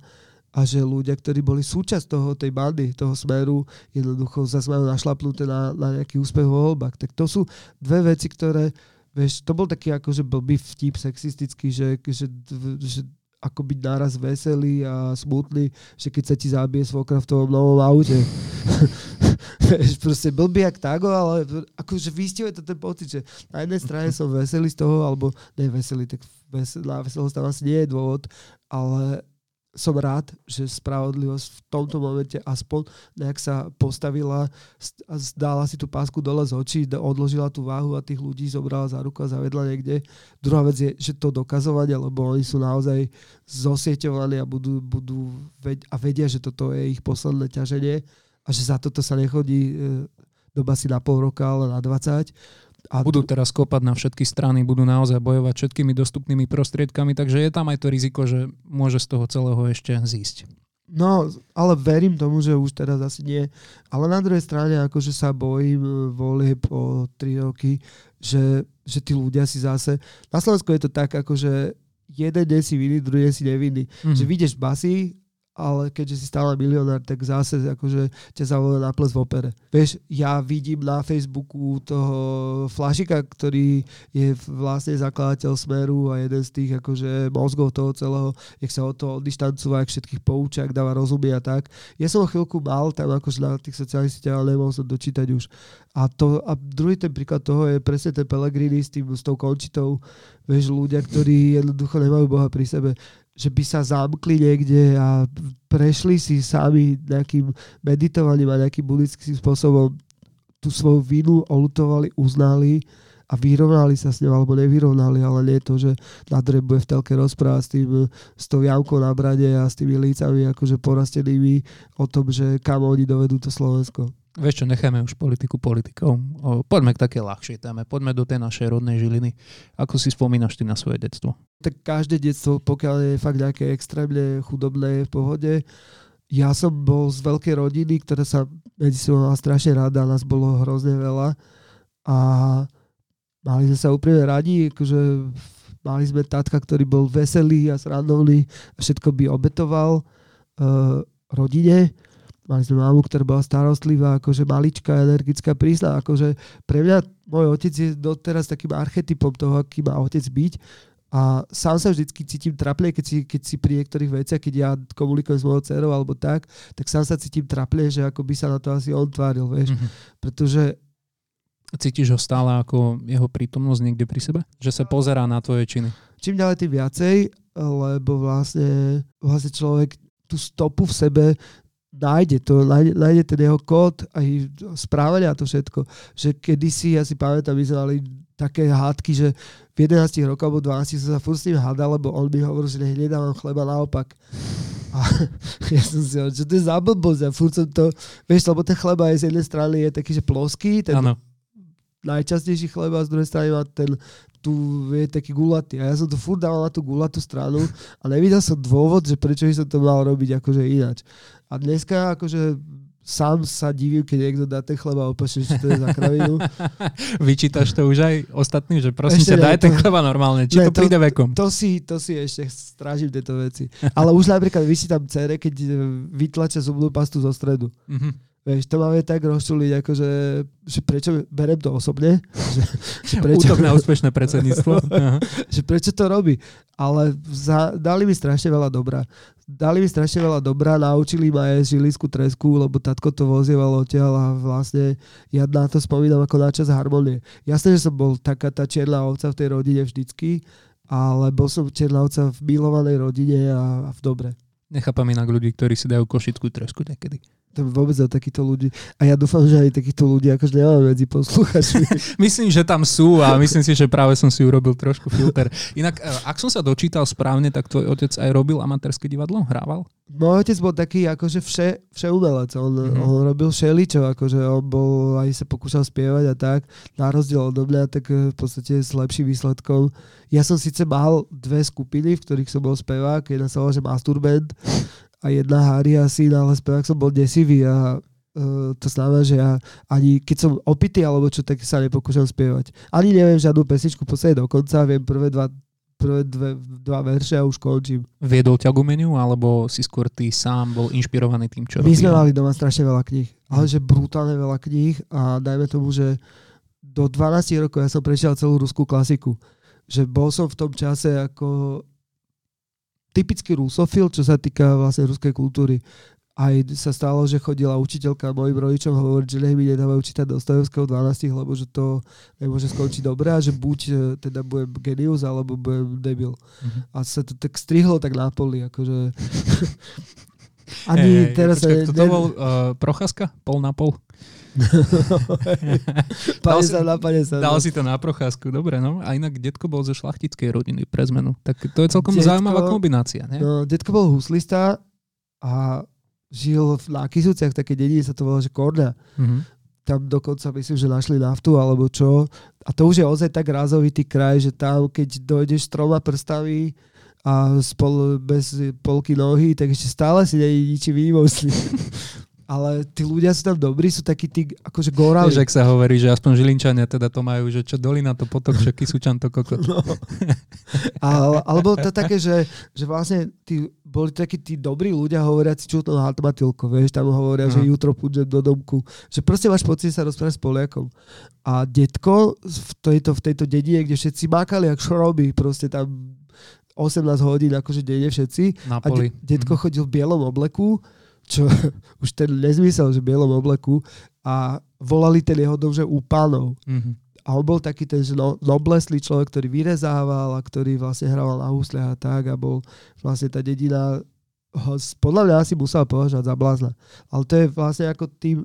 a že ľudia, ktorí boli súčasť toho, tej bandy, toho smeru, jednoducho zase majú našlapnuté na, na nejaký úspech vo voľbách. Tak to sú dve veci, ktoré, vieš, to bol taký akože blbý vtip sexistický, že, že, že ako byť naraz veselý a smutný, že keď sa ti zabije svokra v tom novom aute. Proste blbý jak tago, ale akože vystihuje to ten pocit, že na jednej strane som veselý z toho, alebo ne veselý, tak na veselosť tam asi nie je dôvod, ale som rád, že spravodlivosť v tomto momente aspoň nejak sa postavila a zdala si tú pásku dole z očí, odložila tú váhu a tých ľudí zobrala za ruku a zavedla niekde. Druhá vec je, že to dokazovať, lebo oni sú naozaj zosieťovaní a, budú, budú a vedia, že toto je ich posledné ťaženie a že za toto sa nechodí e, doba si na pol roka, ale na 20 a budú teraz kopať na všetky strany, budú naozaj bojovať všetkými dostupnými prostriedkami, takže je tam aj to riziko, že môže z toho celého ešte zísť. No, ale verím tomu, že už teraz asi nie. Ale na druhej strane, akože sa bojím e, volieb o 3 roky, že, že tí ľudia si zase... Na Slovensku je to tak, akože jeden deň si vinný, druhý deň si nevinný. Mm-hmm. Že vidieš basy ale keďže si stále milionár, tak zase akože ťa zavolajú na ples v opere. Vieš, ja vidím na Facebooku toho Flašika, ktorý je vlastne zakladateľ Smeru a jeden z tých akože mozgov toho celého, jak sa o to odištancúva, ak všetkých poučia, ak dáva rozumie a tak. Ja som ho chvíľku mal tam akože na tých sociálnych sieťach, ale nemohol som dočítať už. A, to, a druhý ten príklad toho je presne ten Pellegrini s, tým, s tou končitou, vieš, ľudia, ktorí jednoducho nemajú Boha pri sebe že by sa zamkli niekde a prešli si sami nejakým meditovaním a nejakým buddhickým spôsobom tú svoju vinu olutovali, uznali a vyrovnali sa s ňou, alebo nevyrovnali, ale nie to, že Nadre bude v telke rozprávať s, tým, s tou javkou na brade a s tými lícami akože porastenými o tom, že kam oni dovedú to Slovensko. Vieš čo, necháme už politiku politikou. O, poďme k také ľahšej téme. Poďme do tej našej rodnej žiliny. Ako si spomínaš ty na svoje detstvo? Tak každé detstvo, pokiaľ je fakt nejaké extrémne chudobné v pohode, ja som bol z veľkej rodiny, ktorá sa medzi sebou mala strašne rada, nás bolo hrozne veľa a mali sme sa úplne radi, akože mali sme tatka, ktorý bol veselý a srandovný a všetko by obetoval uh, rodine Mali sme mamu, ktorá bola starostlivá, akože maličká, energická, prísna. Akože pre mňa môj otec je doteraz takým archetypom toho, aký má otec byť. A sám sa vždy cítim traple, keď si, keď si pri niektorých veciach, keď ja komunikujem s mojou dcerou alebo tak, tak sám sa cítim traple, že ako by sa na to asi on tváril, vieš. Mm-hmm. Pretože Cítiš ho stále ako jeho prítomnosť niekde pri sebe? Že sa pozerá na tvoje činy? Čím ďalej, tým viacej, lebo vlastne, vlastne človek tú stopu v sebe nájde to, nájde, nájde ten jeho kód aj a to všetko. Že kedysi, ja si pamätám, mali také hádky, že v 11 rokoch alebo 12 som sa furt s ním hádal, lebo on mi hovoril, že nech nedávam chleba naopak. A ja som si hovoril, že to je za blbosť. A furt som to, vieš, lebo ten chleba je z jednej strany je taký, že ploský, ten ano. najčastejší chleba, z druhej strany má ten tu je taký gulatý. A ja som to furt dával na tú gulatú stranu a nevidel som dôvod, že prečo by som to mal robiť akože ináč. A dneska akože sám sa divím, keď niekto dá ten chleba opačne, čo to je za kravinu. Vyčítaš to už aj ostatným, že prosím ťa, daj to, ten chleba normálne, či ne, to príde vekom. To si, to si ešte strážim tieto veci. Ale už napríklad vyčítam cere, keď vytlačia zubnú pastu zo stredu. Mm-hmm Vieš, to máme tak rozčuliť, akože, že prečo berem to osobne. Že, že prečo, Útok na úspešné predsedníctvo. Že prečo to robí. Ale za, dali mi strašne veľa dobrá. Dali mi strašne veľa dobrá, naučili ma jesť žilisku tresku, lebo tatko to vozievalo odtiaľ a vlastne ja na to spomínam ako na čas harmonie. Jasné, že som bol taká tá čierna ovca v tej rodine vždycky, ale bol som čierna ovca v milovanej rodine a, a v dobre. Nechápam inak ľudí, ktorí si dajú košickú tresku niekedy. To vôbec o takýchto ľudí. A ja dúfam, že aj takýchto ľudí akože nemáme medzi posluchačmi. Myslím, že tam sú a myslím si, že práve som si urobil trošku filter. Inak, e, ak som sa dočítal správne, tak tvoj otec aj robil amatérske divadlo? Hrával? Môj otec bol taký akože vše, všeumelec. On, Mhm. mm-hmm. on robil všeličo, akože on bol, aj sa pokúšal spievať a tak. Na rozdiel odo mňa, tak eh, v podstate s lepším výsledkom. Ja som síce mal dve skupiny, v ktorých som bol spevák. Jedna sa volala, že Masturband a jedna Harry a syn, ale spevák som bol desivý a Uh, to znamená, že ja ani keď som opitý alebo čo, tak sa nepokúšam spievať. Ani neviem žiadnu pesničku v podstate dokonca, viem prvé dva, prvé dve, dva verše a už končím. Viedol ťa k umeniu, alebo si skôr ty sám bol inšpirovaný tým, čo My sme mali doma strašne veľa kníh, ale že brutálne veľa kníh a dajme tomu, že do 12 rokov ja som prešiel celú ruskú klasiku. Že bol som v tom čase ako typický rusofil, čo sa týka vlastne ruskej kultúry. Aj sa stalo, že chodila učiteľka mojim rodičom hovoriť, že nech mi nedávajú čítať Dostojevského 12, lebo že to nemôže skončiť dobre a že buď e, teda budem genius, alebo budem debil. Mhm. A sa to tak strihlo tak na poli, akože... Ani hej, teraz... počkaj, ne- kto to bol? Uh, Procházka? Pol na pol? Pane Dal si- na pane sa. Dal si to na procházku, dobre, no. A inak detko bol zo šlachtickej rodiny pre zmenu. Tak to je celkom Detko- zaujímavá kombinácia, ne? No, detko bol huslista a žil v Nákysuciach, také dedine sa to volá, že Korda. Mhm. Tam dokonca myslím, že našli naftu alebo čo. A to už je ozaj tak rázovitý kraj, že tam, keď dojdeš troma prstami a spol, bez polky nohy, tak ešte stále si není ničím výnimočný. Ale tí ľudia sú tam dobrí, sú takí tí akože gorali. Vieš, ak sa hovorí, že aspoň Žilinčania teda to majú, že čo dolina to potok, čo Kisučan to kokot. No. Ale, alebo to také, že, že vlastne tí, boli takí tí dobrí ľudia hovoriaci, čo to hatmatilko, vieš, tam hovoria, Aha. že jutro púdem do domku. Že proste máš pocit, že sa rozprávať s Poliakom. A detko v tejto, v tejto dedine, kde všetci mákali, jak šroby, proste tam 18 hodín, akože denne všetci. Na A poli. de- detko chodil v bielom obleku, čo už ten nezmysel, že v bielom obleku a volali ten jeho dom, že u pánov. Mhm. A on bol taký ten že no, noblesný človek, ktorý vyrezával a ktorý vlastne hral na husliach a tak a bol vlastne tá dedina ho podľa mňa asi musela považovať za blázna. Ale to je vlastne ako tým,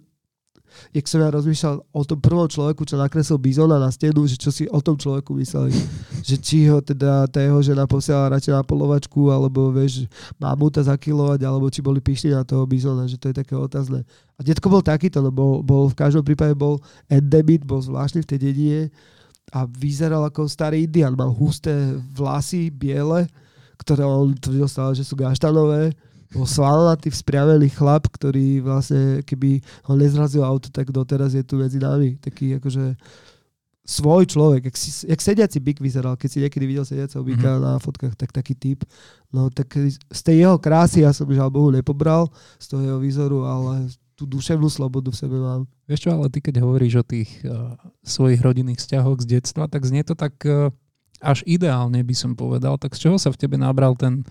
jak som ja rozmýšľal o tom prvom človeku, čo nakreslil bizona na stenu, že čo si o tom človeku mysleli. že či ho teda tá jeho žena posiela radšej na polovačku, alebo vieš, mamuta zakilovať, alebo či boli pyšní na toho bizona, že to je také otázne. A detko bol takýto, no bol, bol v každom prípade bol endemit, bol zvláštny v tej dedine a vyzeral ako starý indian. Mal husté vlasy, biele, ktoré on tvrdil stále, že sú gaštanové. Bol svalnatý, vzpriavený chlap, ktorý vlastne, keby ho nezrazil auto, tak doteraz je tu medzi nami. Taký akože svoj človek, jak, si, jak sediaci byk vyzeral, keď si niekedy videl sediaceho byka mm-hmm. na fotkách, tak taký typ. No tak z tej jeho krásy ja som žiaľ Bohu nepobral, z toho jeho výzoru, ale tú duševnú slobodu v sebe mám. Vieš čo, ale ty keď hovoríš o tých uh, svojich rodinných vzťahoch z detstva, tak znie to tak uh, až ideálne by som povedal. Tak z čoho sa v tebe nabral ten,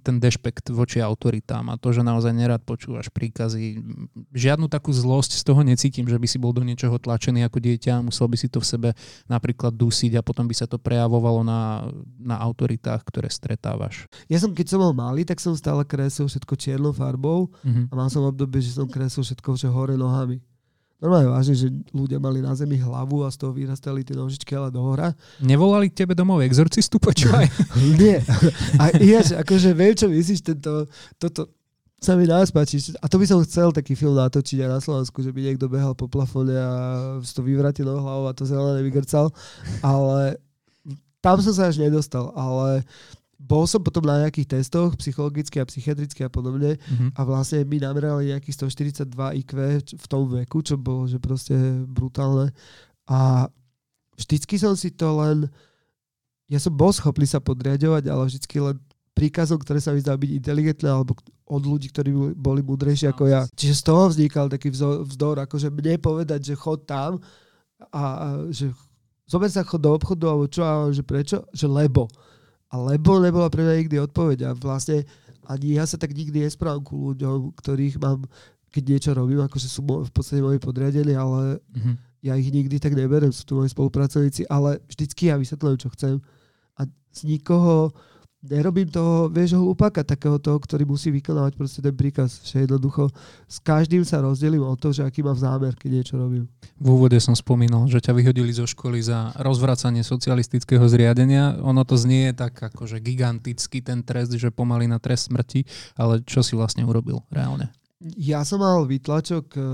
ten dešpekt voči autoritám a to, že naozaj nerad počúvaš príkazy. Žiadnu takú zlosť z toho necítim, že by si bol do niečoho tlačený ako dieťa a musel by si to v sebe napríklad dusiť a potom by sa to prejavovalo na, na autoritách, ktoré stretávaš. Ja som, keď som bol malý, tak som stále kresil všetko čiernou farbou Mhm. a mal som obdobie, že som kresil všetko že hore nohami. Normálne vážne, že ľudia mali na zemi hlavu a z toho vyrastali tie nožičky ale do hora. Nevolali k tebe domov exorcistu, počúvaj? Nie. A ináč, akože viem, čo myslíš, tento, toto sa mi nás páči. A to by som chcel taký film natočiť aj na Slovensku, že by niekto behal po plafóne a to vyvratil do hlavou a to zelené vygrcal. Ale tam som sa až nedostal. Ale bol som potom na nejakých testoch, psychologicky a psychiatricky a podobne Mhm. a vlastne mi namerali nejakých 142 IQ v tom veku, čo bolo že proste brutálne. A vždycky som si to len... Ja som bol schopný sa podriadovať, ale vždycky len príkazom, ktoré sa mi zdá byť inteligentné alebo od ľudí, ktorí boli múdrejší ako ja. Čiže z toho vznikal taký vzdor, vzdor akože mne povedať, že chod tam a, a že zober sa chod do obchodu, alebo čo, a že prečo? Že lebo. Lebo nebola pre mňa nikdy odpoveď. A vlastne ani ja sa tak nikdy nesprávam ku ľuďom, ktorých mám, keď niečo robím, akože sú v podstate moji podriadení, ale mm-hmm. ja ich nikdy tak neberem, sú tu moji spolupracovníci, ale vždycky ja vysvetľujem, čo chcem. A z nikoho nerobím toho, vieš, hlupaka, takého toho, ktorý musí vykonávať proste ten príkaz. Že jednoducho s každým sa rozdelím o to, že aký mám zámer, keď niečo robím. V úvode som spomínal, že ťa vyhodili zo školy za rozvracanie socialistického zriadenia. Ono to znie tak akože gigantický ten trest, že pomaly na trest smrti, ale čo si vlastne urobil reálne? Ja som mal výtlačok eh,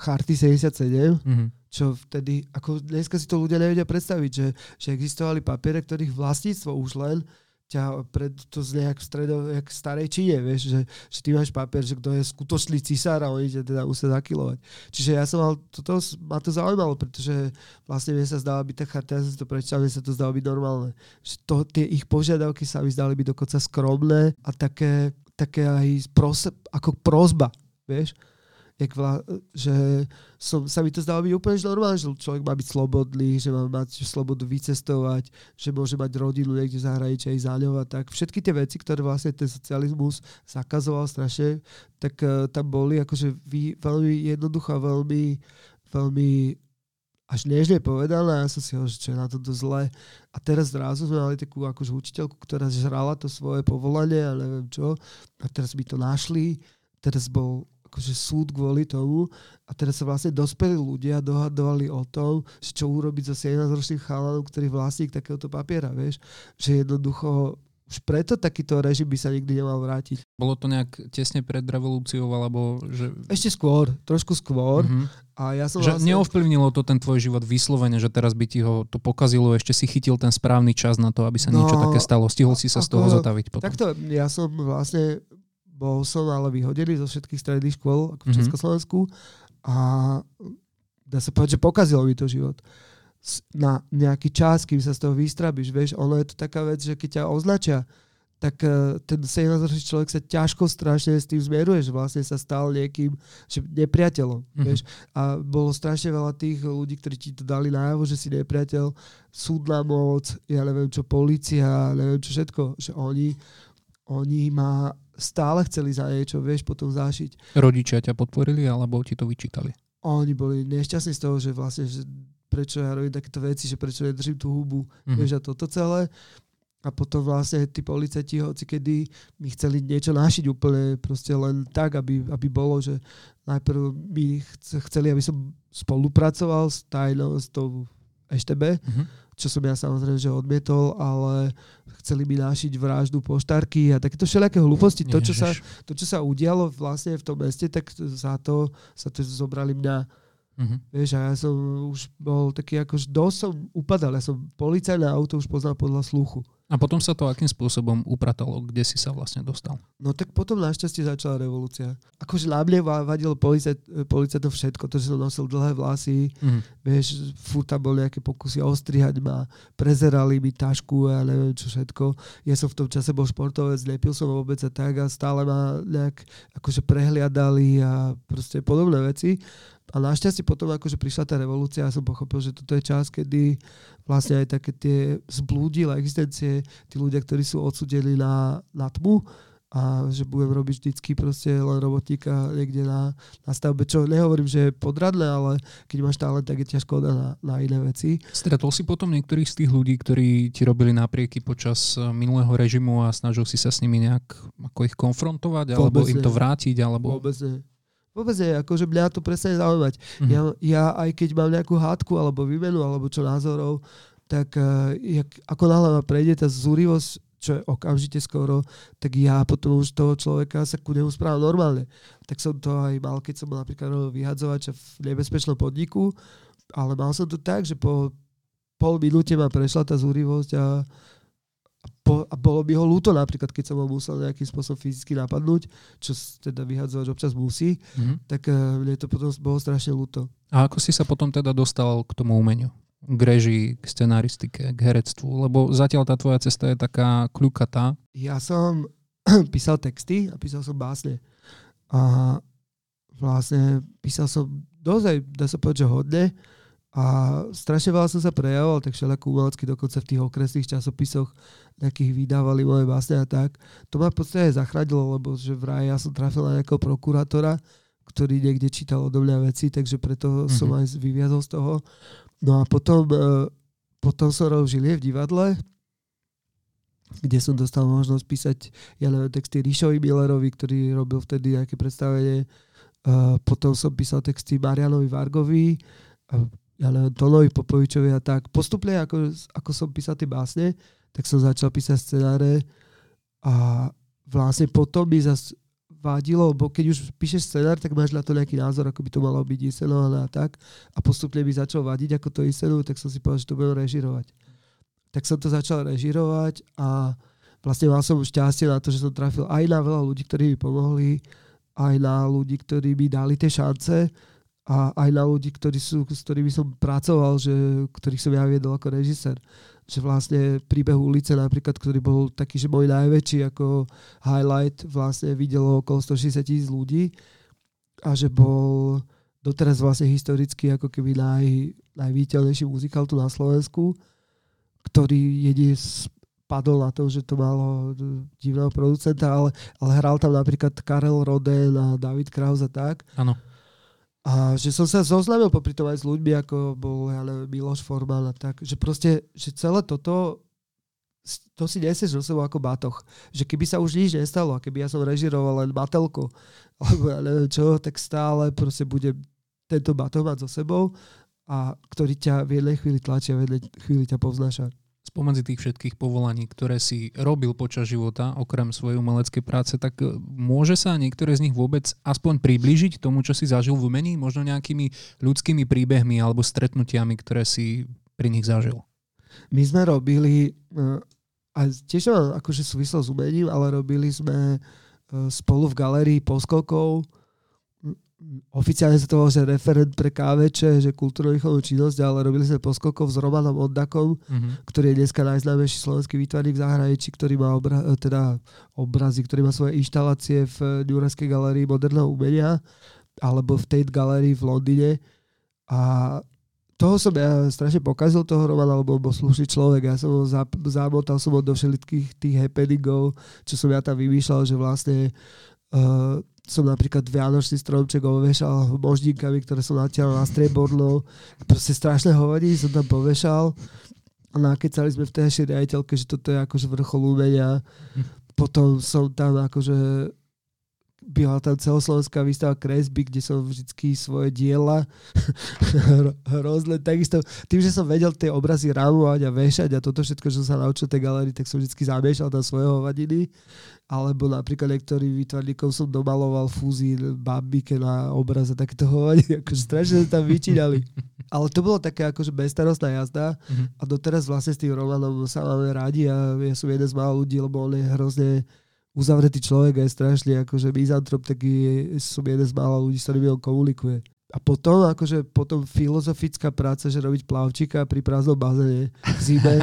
Charty 77, mm-hmm čo vtedy, ako dneska si to ľudia nevedia predstaviť, že, že existovali papiere, ktorých vlastníctvo už len ťa pred to z nejak v stredo, jak starej Číne, vieš, že, že ty máš papier, že kto je skutočný cisár a oni ťa teda musia zakilovať. Čiže ja som mal, toto ma to zaujímalo, pretože vlastne mne sa zdala byť tá charta, ja som to prečítal, mne sa to zdalo byť normálne. Že to, tie ich požiadavky sa mi zdali byť dokonca skromné a také, také aj pros, ako prozba, vieš jak vla, že som, sa mi to zdalo byť úplne normálne, že človek má byť slobodný, že má mať slobodu vycestovať, že môže mať rodinu niekde v zahraničí aj záľov a tak. Všetky tie veci, ktoré vlastne ten socializmus zakazoval strašne, tak uh, tam boli akože vy, veľmi jednoducho veľmi, veľmi až nežne povedané, ja som si hovoril, že čo je na tomto zle. A teraz zrazu sme mali takú akože učiteľku, ktorá žrala to svoje povolanie a neviem čo. A teraz by to našli. Teraz bol akože súd kvôli tomu a teraz sa vlastne dospelí ľudia dohadovali o tom, že čo urobiť so 17-ročným chalanom, ktorý vlastník takéhoto papiera, vieš, že jednoducho už preto takýto režim by sa nikdy nemal vrátiť. Bolo to nejak tesne pred revolúciou, alebo že... Ešte skôr, trošku skôr. Mm-hmm. A ja som že vlastne... neovplyvnilo to ten tvoj život vyslovene, že teraz by ti ho to pokazilo, ešte si chytil ten správny čas na to, aby sa no, niečo také stalo. Stihol si sa z toho zotaviť potom. Takto, ja som vlastne bol som ale vyhodený zo všetkých stredných škôl ako v mm-hmm. Československu a dá sa povedať, že pokazilo mi to život. Na nejaký čas, kým sa z toho vystrabíš, vieš, ono je to taká vec, že keď ťa označia, tak uh, ten 17-ročný človek sa ťažko strašne s tým zmieruje, že vlastne sa stal niekým, že nepriateľom, mm-hmm. vieš. A bolo strašne veľa tých ľudí, ktorí ti to dali najavo, že si nepriateľ, súdna moc, ja neviem čo, policia, neviem čo všetko, že oni, oni ma stále chceli za niečo, vieš, potom zašiť. Rodičia ťa podporili, alebo ti to vyčítali? Oni boli nešťastní z toho, že vlastne, že prečo ja robím takéto veci, že prečo nedržím tú hubu, mm-hmm. vieš, a toto celé. A potom vlastne tí policajti, hoci kedy mi chceli niečo našiť úplne proste len tak, aby, aby bolo, že najprv mi chceli, aby som spolupracoval s tajnou, s tou EŠTB, mm-hmm čo som ja samozrejme že odmietol, ale chceli mi nášiť vraždu poštárky a takéto všelijaké hlúposti. To čo, sa, to, čo sa udialo vlastne v tom meste, tak za to sa to zobrali mňa. Uh-huh. Vieš, a ja som už bol taký, akož dosť som upadal. Ja som policajné auto už poznal podľa sluchu. A potom sa to akým spôsobom upratalo? Kde si sa vlastne dostal? No tak potom našťastie začala revolúcia. Akože na mne vadil policajt, policajtov všetko, to, že som nosil dlhé vlasy, mm. vieš, furt tam boli nejaké pokusy ostrihať ma, prezerali mi tašku a neviem čo všetko. Ja som v tom čase bol športovec, nepil som vôbec a tak a stále ma nejak akože prehliadali a proste podobné veci. A našťastie potom akože prišla tá revolúcia a som pochopil, že toto je čas, kedy vlastne aj také tie zblúdile existencie, tí ľudia, ktorí sú odsudení na, na tmu, a že budem robiť vždycky proste len robotníka niekde na, na stavbe, čo nehovorím, že je podradné, ale keď máš talent, tak je ťažko na, na iné veci. Stretol si potom niektorých z tých ľudí, ktorí ti robili naprieky počas eh, minulého režimu a snažil si sa s nimi nejak ako ich konfrontovať, alebo Vôbec im to vrátiť? Alebo... Vôbec nie. Vôbec nie, akože mňa to presne zaujímať. Mm-hmm. Ja, ja aj keď mám nejakú hádku alebo výmenu alebo čo názorov, tak uh, jak, ako náhle ma prejde tá zúrivosť, čo je okamžite skoro, tak ja potom už toho človeka sa ku nemu správam normálne. Tak som to aj mal, keď som bol napríklad vyhadzovača v nebezpečnom podniku, ale mal som to tak, že po pol minúte ma prešla tá zúrivosť a po, a bolo by ho ľúto napríklad, keď som ho musel nejakým spôsobom fyzicky napadnúť, čo teda vyhadzovať občas musí, mm-hmm. tak uh, mne to potom bolo strašne ľúto. A ako si sa potom teda dostal k tomu umeniu? K režii, k scenaristike, k herectvu? Lebo zatiaľ tá tvoja cesta je taká kľukatá. Ja som písal texty a písal som básne. A vlastne písal som dozaj, dá sa povedať, že hodne a strašne veľa som sa prejavoval, tak všelijako umelecky dokonca v tých okresných časopisoch nejakých vydávali moje básne a tak. To ma v podstate zachránilo, lebo že vraj ja som trafil na nejakého prokurátora, ktorý niekde čítal odo mňa veci, takže preto mm-hmm. som aj vyviazol z toho. No a potom, e, potom som robil Žilie v divadle, kde som dostal možnosť písať, ja neviem, texty Ríšovi Millerovi, ktorý robil vtedy nejaké predstavenie. Uh, potom som písal texty Marianovi Vargovi, ja neviem, Tonovi Popovičovi a tak. Postupne, ako, ako som písal tie básne, tak som začal písať scenáre a vlastne potom mi zase vadilo, bo keď už píšeš scenár, tak máš na to nejaký názor, ako by to malo byť inscenované a tak. A postupne mi začal vadiť, ako to inscenujú, tak som si povedal, že to budem režirovať. Tak som to začal režirovať a vlastne mal som šťastie na to, že som trafil aj na veľa ľudí, ktorí mi pomohli, aj na ľudí, ktorí mi dali tie šance a aj na ľudí, ktorí sú, s ktorými som pracoval, že, ktorých som ja viedol ako režisér že vlastne príbeh ulice napríklad, ktorý bol taký, že môj najväčší ako highlight, vlastne videlo okolo 160 tisíc ľudí a že bol doteraz vlastne historicky ako keby naj, najvítelnejší muzikál tu na Slovensku, ktorý jedine padol na to, že to malo divného producenta, ale, ale hral tam napríklad Karel Roden a David Kraus a tak. Áno. A že som sa zoznámil popri tom aj s ľuďmi, ako bol ja neviem, Miloš Forman a tak, že proste, že celé toto to si nesieš do sebou ako batoch. Že keby sa už nič nestalo, a keby ja som režiroval len batelko, alebo ja neviem čo, tak stále proste bude tento batoh mať so sebou a ktorý ťa v jednej chvíli tlačí a v jednej chvíli ťa povznáša spomedzi tých všetkých povolaní, ktoré si robil počas života, okrem svojej umeleckej práce, tak e, môže sa niektoré z nich vôbec aspoň priblížiť tomu, čo si zažil v umení, možno nejakými ľudskými príbehmi alebo stretnutiami, ktoré si pri nich zažil? My sme robili, e, a tiež akože súvislo s umením, ale robili sme e, spolu v galerii Poskolkov oficiálne sa to volá, že referent pre káveče, že kultúrno-výchovnú činnosť, ale robili sme poskokov s Romanom Oddakom, mm-hmm. ktorý je dneska najznámejší slovenský výtvarník v zahraničí, ktorý má obra- teda obrazy, ktorý má svoje inštalácie v Newyorskej galerii moderného umenia alebo v Tate Gallery v Londýne. A toho som ja strašne pokazil toho Romana, lebo bol slušný človek. Ja som ho zamotal som ho do všetkých tých happeningov, čo som ja tam vymýšľal, že vlastne uh, som napríklad Vianočný stromček ovešal moždínkami, ktoré som natiaľ na striebornou. Proste strašné hovadí som tam povešal. A nakecali sme v tej riaditeľke, že toto je akože vrchol umenia. Potom som tam akože byla tam celoslovenská výstava kresby, kde som vždycky svoje diela hrozne. Takisto tým, že som vedel tie obrazy rámovať a vešať a toto všetko, čo som sa naučil tej galerii, tak som vždycky zamiešal tam svoje hovadiny. Alebo napríklad niektorým výtvarníkom som domaloval fúzi babike na obraz a takéto hovadiny. Akože strašne sa tam vyčínali. Ale to bolo také akože bezstarostná jazda mm-hmm. a doteraz vlastne s tým Romanom sa máme rádi a ja som jeden z mála ľudí, lebo on je hrozne uzavretý človek a je strašný akože mizantrop, tak je, som jeden z mála ľudí, s ktorými on komunikuje. A potom, akože potom filozofická práca, že robiť plavčíka pri prázdnom bazéne v zime.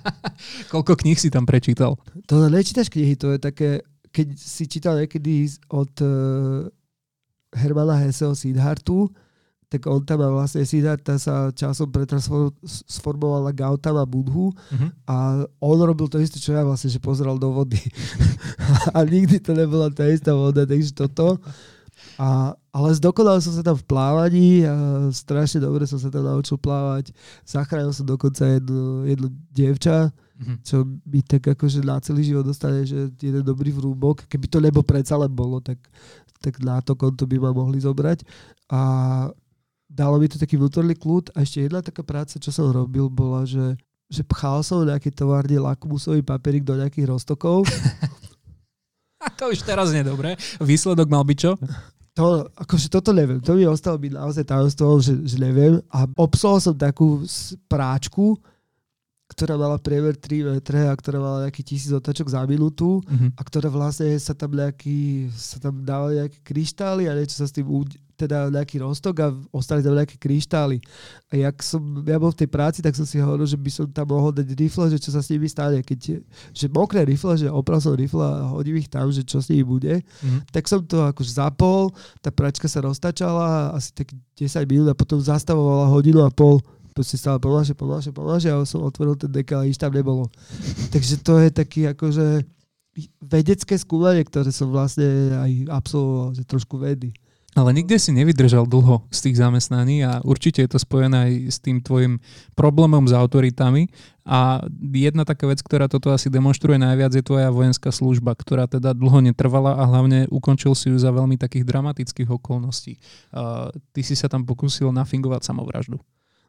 Koľko kníh si tam prečítal? To nečítaš knihy, to je také, keď si čítal niekedy od uh, Hermana Hesseho Siddhartu, tak on tam má vlastne Siddhartha sa časom pretransformoval na Gautama Budhu uh-huh. a on robil to isté, čo ja vlastne, že pozeral do vody. a nikdy to nebola tá istá voda, takže toto. A, ale zdokonal som sa tam v plávaní a strašne dobre som sa tam naučil plávať. Zachránil som dokonca jednu, jednu dievča, uh-huh. čo mi tak akože na celý život dostane, že jeden dobrý vrúbok. Keby to nebo predsa len bolo, tak, tak na to konto by ma mohli zobrať. A dalo mi to taký vnútorný kľud. A ešte jedna taká práca, čo som robil, bola, že, že pchal som nejaký továrny lakmusový papierik do nejakých roztokov. A to už teraz nie dobre. Výsledok mal byť čo? To, akože toto neviem. To mi ostalo byť naozaj tajomstvom, že, že neviem. A obsol som takú práčku, ktorá mala priemer 3 metre a ktorá mala nejaký tisíc otačok za minútu mm-hmm. a ktoré vlastne sa tam nejaký, sa tam dávali nejaké kryštály a niečo sa s tým teda nejaký rostok a ostali tam nejaké kryštály. A jak som, ja bol v tej práci, tak som si hovoril, že by som tam mohol dať rifle, že čo sa s nimi stane. Keď, že mokré rifle, že opral som rifle a hodím ich tam, že čo s nimi bude. Mm. Tak som to akože zapol, tá pračka sa roztačala asi tak 10 minút a potom zastavovala hodinu a pol proste stále pomalšie, pomalšie, pomalšie a som otvoril ten dekal a nič tam nebolo. Takže to je taký akože vedecké skúmanie, ktoré som vlastne aj absolvoval, že trošku vedy. Ale nikde si nevydržal dlho z tých zamestnaní a určite je to spojené aj s tým tvojim problémom s autoritami. A jedna taká vec, ktorá toto asi demonstruje najviac, je tvoja vojenská služba, ktorá teda dlho netrvala a hlavne ukončil si ju za veľmi takých dramatických okolností. Uh, ty si sa tam pokúsil nafingovať samovraždu.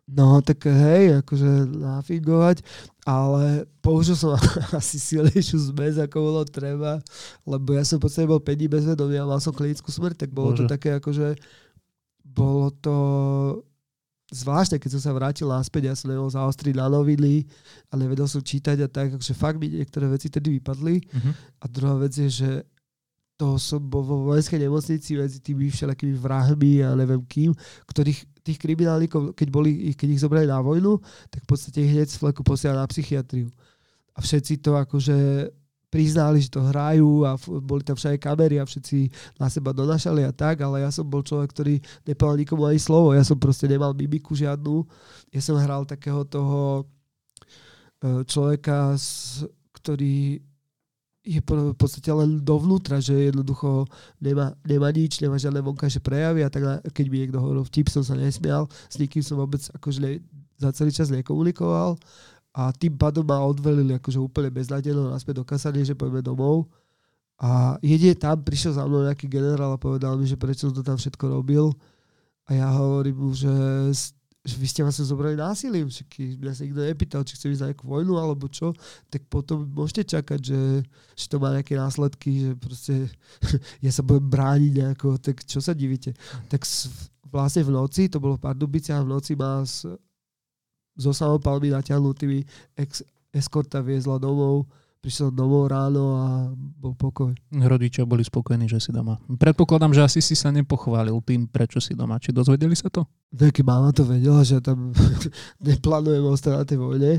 No, tak hej, akože nafigovať, ale použil som asi silnejšiu zmes, ako bolo treba, lebo ja som v podstate bol 5 dní bez vedomia a mal som klinickú smrť, tak bolo Bože. to také akože, bolo to zvláštne, keď som sa vrátil naspäť, ja som nemohol zaostriť na noviny a nevedel som čítať a tak, akože fakt mi niektoré veci tedy vypadli. Uh-huh. A druhá vec je, že to som bol vo vojenskej nemocnici medzi tými všelakými vrahmi a neviem kým, ktorých tých kriminálnikov, keď, boli, keď ich zobrali na vojnu, tak v podstate ich hneď z fleku posielali na psychiatriu. A všetci to akože priznali, že to hrajú a boli tam všade kamery a všetci na seba donašali a tak, ale ja som bol človek, ktorý nepovedal nikomu ani slovo. Ja som proste nemal mimiku žiadnu. Ja som hral takého toho e, človeka, ktorý je v podstate len dovnútra, že jednoducho nemá, nemá nič, nemá žiadne vonkajšie prejavy a tak keď mi niekto hovoril vtip, som sa nesmial, s nikým som vôbec akože ne, za celý čas nekomunikoval a tým pádom ma odvelili akože úplne beznadejno naspäť do kasanie, že poďme domov. A jedine tam prišiel za mnou nejaký generál a povedal mi, že prečo som to tam všetko robil. A ja hovorím mu, že vy ste vlastne zobrali násilím, že mňa sa nikto nepýtal, či chce ísť na nejakú vojnu alebo čo, tak potom môžete čakať, že, že to má nejaké následky, že proste ja sa budem brániť nejako, tak čo sa divíte. Tak vlastne v noci, to bolo v Pardubiciach, v noci ma s, so samopalmi natiahnutými ex, eskorta viezla domov prišiel domov ráno a bol pokoj. Rodičia boli spokojní, že si doma. Predpokladám, že asi si sa nepochválil tým, prečo si doma. Či dozvedeli sa to? Taký mama to vedela, že tam neplánujem ostať na tej vojne.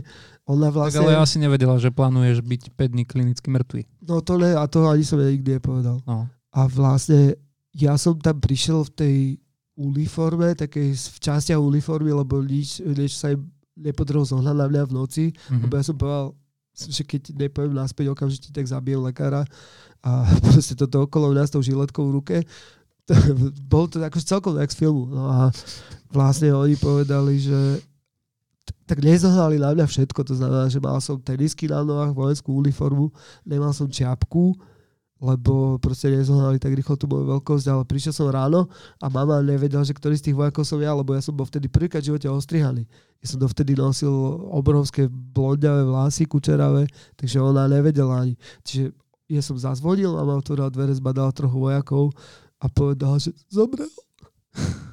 Ona vlastne... Tak ale asi nevedela, že plánuješ byť 5 dní klinicky mŕtvy. No to ne, a to ani som nikdy nepovedal. No. A vlastne ja som tam prišiel v tej uniforme, takej v časti uniformy, lebo nič, nič sa im nepodarilo zohnať na mňa v noci, mm-hmm. lebo ja som povedal, že keď nepoviem naspäť okamžite, tak zabijem lekára a proste toto okolo mňa s tou žiletkou v ruke. To, bolo to akože celkom jak z filmu. No a vlastne oni povedali, že tak nezohnali na mňa všetko, to znamená, že mal som tenisky na nohách, vojenskú uniformu, nemal som čiapku, lebo proste nezohnali tak rýchlo tú moju veľkosť, ale prišiel som ráno a mama nevedela, že ktorý z tých vojakov som ja, lebo ja som bol vtedy prvýkrát v živote ostrihaný. Ja som dovtedy nosil obrovské blondiavé vlasy, kučeravé, takže ona nevedela ani. Čiže ja som zazvonil, mama otvorila dvere, zbadala trochu vojakov a povedala, že zomrel.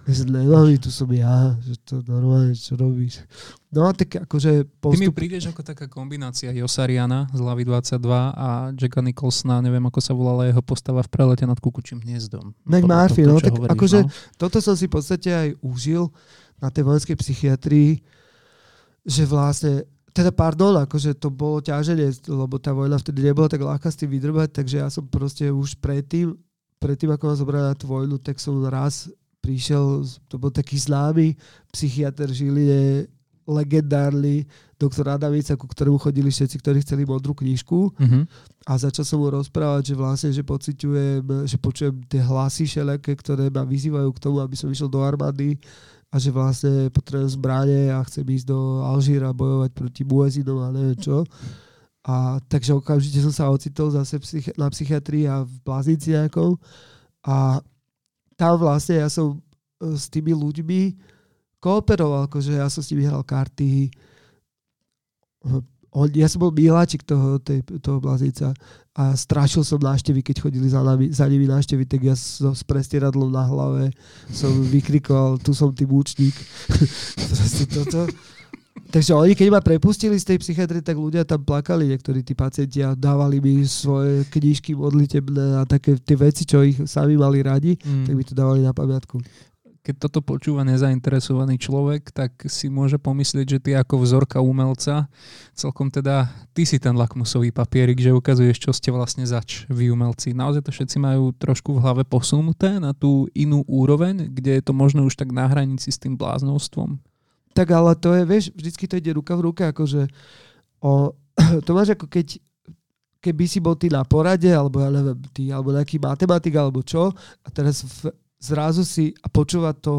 Ja som nemám, tu som ja, že to normálne, čo robíš. No a tak akože postup... Ty mi prídeš ako taká kombinácia Josariana z Lavy 22 a Jacka Nicholsona, neviem ako sa volala jeho postava v prelete nad kukučím hniezdom. Mac Murphy, no tak hovoríš, akože no? toto som si v podstate aj užil na tej vojenskej psychiatrii, že vlastne teda pardon, akože to bolo ťaženie, lebo tá vojna vtedy nebola tak ľahká s tým vydrbať, takže ja som proste už predtým, predtým ako ma zobrali na tú vojnu, tak som raz prišiel, to bol taký známy psychiatr Žiline, legendárny doktor Adamica, ku ktorému chodili všetci, ktorí chceli modrú knižku mm-hmm. a začal som mu rozprávať, že vlastne, že pociťujem, že počujem tie hlasy všelijaké, ktoré ma vyzývajú k tomu, aby som išiel do armády a že vlastne potrebujem zbranie a chcem ísť do Alžíra bojovať proti muezinom a neviem čo. A takže okamžite som sa ocitol zase psychi- na psychiatrii a v bláznici nejakou a tam vlastne ja som e, s tými ľuďmi kooperoval, akože ja som s nimi hral karty. Ja som bol miláčik toho, tej, toho blazíca a strašil som návštevy, keď chodili za, nami, za nimi návštevy, tak ja som s prestieradlom na hlave som vykrikoval, tu som tým účník. Toto. Takže oni, keď ma prepustili z tej psychiatrie, tak ľudia tam plakali, niektorí tí pacienti a dávali mi svoje knižky modlitebné a také tie veci, čo ich sami mali radi, mm. tak mi to dávali na pamiatku keď toto počúva nezainteresovaný človek, tak si môže pomyslieť, že ty ako vzorka umelca, celkom teda ty si ten lakmusový papierik, že ukazuješ, čo ste vlastne zač vy umelci. Naozaj to všetci majú trošku v hlave posunuté na tú inú úroveň, kde je to možno už tak na hranici s tým bláznovstvom. Tak ale to je, vieš, vždycky to ide ruka v ruke, akože o, to máš ako keď keby si bol ty na porade, alebo ja neviem, ty, alebo nejaký matematik, alebo čo, a teraz v, zrazu si a počúvať to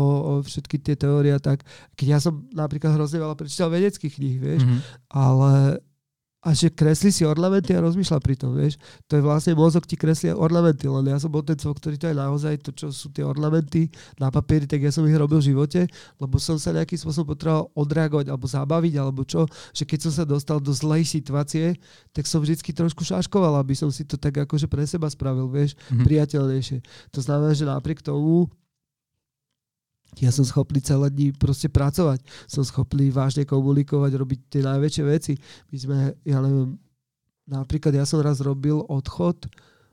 všetky tie teórie tak, keď ja som napríklad hrozne veľa prečítal vedeckých kníh, vieš, mm-hmm. ale a že kreslí si ornamenty a rozmýšľa pri tom, vieš. To je vlastne mozog ti kreslí ornamenty, len ja som bol ten cvok, ktorý to je naozaj to, čo sú tie ornamenty na papieri, tak ja som ich robil v živote, lebo som sa nejakým spôsobom potreboval odreagovať alebo zabaviť, alebo čo, že keď som sa dostal do zlej situácie, tak som vždycky trošku šaškoval, aby som si to tak akože pre seba spravil, vieš, mm-hmm. priateľnejšie. To znamená, že napriek tomu ja som schopný celé dní proste pracovať. Som schopný vážne komunikovať, robiť tie najväčšie veci. My sme, ja neviem, napríklad ja som raz robil odchod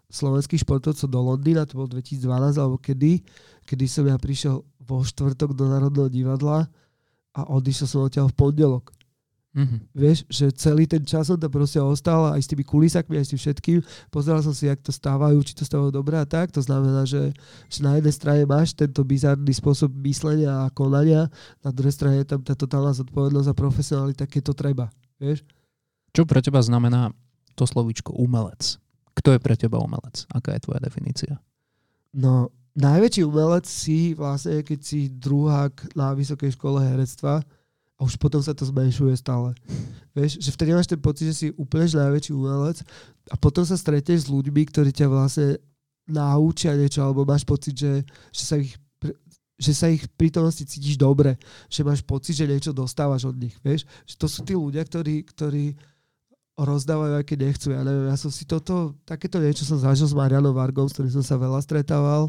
slovenských športovcov do Londýna, to bolo 2012 alebo kedy, kedy som ja prišiel vo štvrtok do Národného divadla a odišiel som odtiaľ v pondelok. Mm-hmm. Vieš, že celý ten čas tam proste ostal aj s tými kulisakmi, aj s tým všetkým. Pozeral som si, jak to stávajú, či to stávajú dobre a tak. To znamená, že, že na jednej strane máš tento bizarný spôsob myslenia a konania, na druhej strane je tam tá totálna zodpovednosť a profesionalita, keď to treba. Vieš? Čo pre teba znamená to slovíčko umelec? Kto je pre teba umelec? Aká je tvoja definícia? No, najväčší umelec si vlastne, keď si druhák na vysokej škole herectva, a už potom sa to zmenšuje stále. Vieš, že vtedy máš ten pocit, že si úplne najväčší umelec a potom sa stretneš s ľuďmi, ktorí ťa vlastne naučia niečo, alebo máš pocit, že, že sa ich že sa ich prítomnosti cítiš dobre, že máš pocit, že niečo dostávaš od nich, vieš. Že to sú tí ľudia, ktorí, ktorí rozdávajú, aj keď nechcú. Ja neviem, ja som si toto, takéto niečo som zažil s Marianom Vargom, s ktorým som sa veľa stretával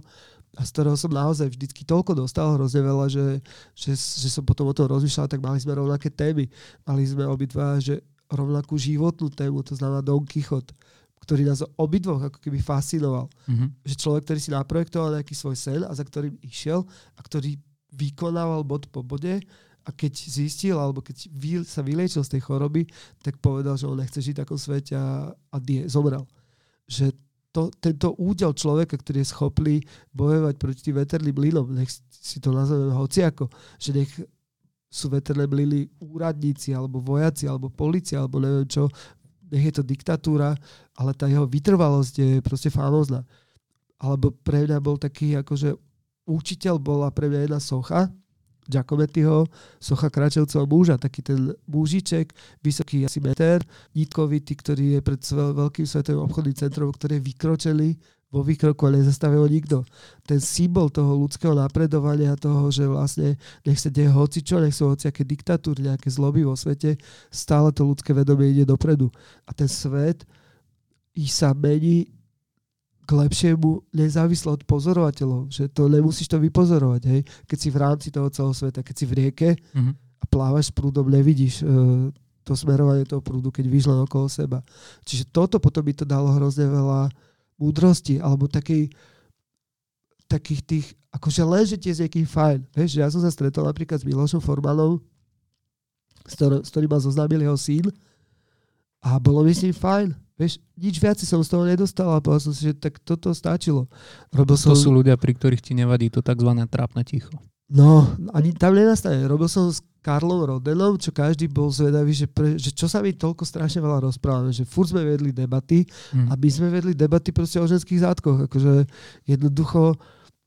a z ktorého som naozaj vždycky toľko dostal hrozne veľa, že, že, že som potom o tom rozmýšľal, tak mali sme rovnaké témy. Mali sme obidva, že rovnakú životnú tému, to znamená Don Quixote, ktorý nás obidvoch ako keby fascinoval. Mm-hmm. Že človek, ktorý si naprojektoval nejaký svoj sen a za ktorým išiel a ktorý vykonával bod po bode a keď zistil, alebo keď sa vyliečil z tej choroby, tak povedal, že on nechce žiť v takom svete a, a die, zomrel. Že to, tento údel človeka, ktorý je schopný bojovať proti tým veterným mlynom, nech si to nazveme hociako, že nech sú veterné mlyny úradníci, alebo vojaci, alebo policia, alebo neviem čo, nech je to diktatúra, ale tá jeho vytrvalosť je proste famózna. Alebo pre mňa bol taký, akože učiteľ bola pre mňa jedna socha, Giacomettiho, socha kráčajúceho muža, taký ten mužiček, vysoký asi meter, nítkovitý, ktorý je pred veľkým svetovým obchodným centrom, ktorý je vykročený vo výkroku a nezastavil nikto. Ten symbol toho ľudského napredovania, toho, že vlastne nech sa deje hocičo, nech sú hociaké diktatúry, nejaké zloby vo svete, stále to ľudské vedomie ide dopredu. A ten svet i sa mení k lepšiemu nezávisle od pozorovateľov, že to nemusíš to vypozorovať, hej. Keď si v rámci toho celého sveta, keď si v rieke mm-hmm. a plávaš s prúdom, nevidíš uh, to smerovanie toho prúdu, keď len okolo seba. Čiže toto potom by to dalo hrozne veľa múdrosti, alebo takej, takých tých, akože len, že tie s niekým fajn. Vieš, ja som sa stretol napríklad s Milošom Formanom, s, ktorým, s ktorým ma zoznámil jeho syn a bolo mi s ním fajn Vieš, nič viac som z toho nedostal a povedal som si, že tak toto stačilo. Robil to som... sú ľudia, pri ktorých ti nevadí to tzv. trápne ticho. No, ani tam nenastane. Robil som s Karlom Rodenom, čo každý bol zvedavý, že, pre, že čo sa mi toľko strašne veľa rozprávame, že furt sme vedli debaty mm. a my sme vedli debaty proste o ženských zátkoch, akože jednoducho,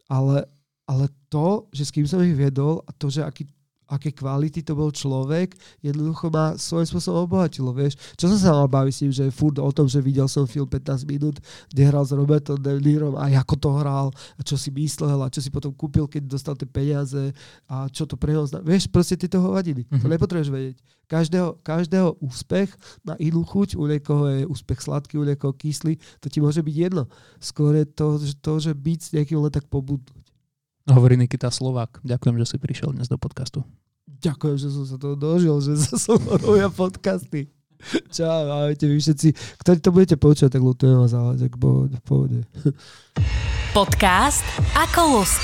ale, ale to, že s kým som ich viedol a to, že aký aké kvality to bol človek, jednoducho ma svojím spôsobom obohatilo, vieš. Čo som sa mal baviť s tým, že furt o tom, že videl som film 15 minút, kde hral s Robertom De Nirom a ako to hral a čo si myslel a čo si potom kúpil, keď dostal tie peniaze a čo to pre neho zna... Vieš, proste tieto hovadiny. Mm-hmm. To mhm. nepotrebuješ vedieť. Každého, každého úspech má inú chuť, u niekoho je úspech sladký, u niekoho kyslý, to ti môže byť jedno. Skôr je to, že, to, že byť s niekým len tak pobudnúť. Hovorí Nikita Slovák. Ďakujem, že si prišiel dnes do podcastu. Ďakujem, že som sa toho dožil, že sa so mnou robia podcasty. Čau, ahojte vy všetci, ktorí to budete počuť, tak lutujem vás, ale tak v pohode. Podcast ako lusk.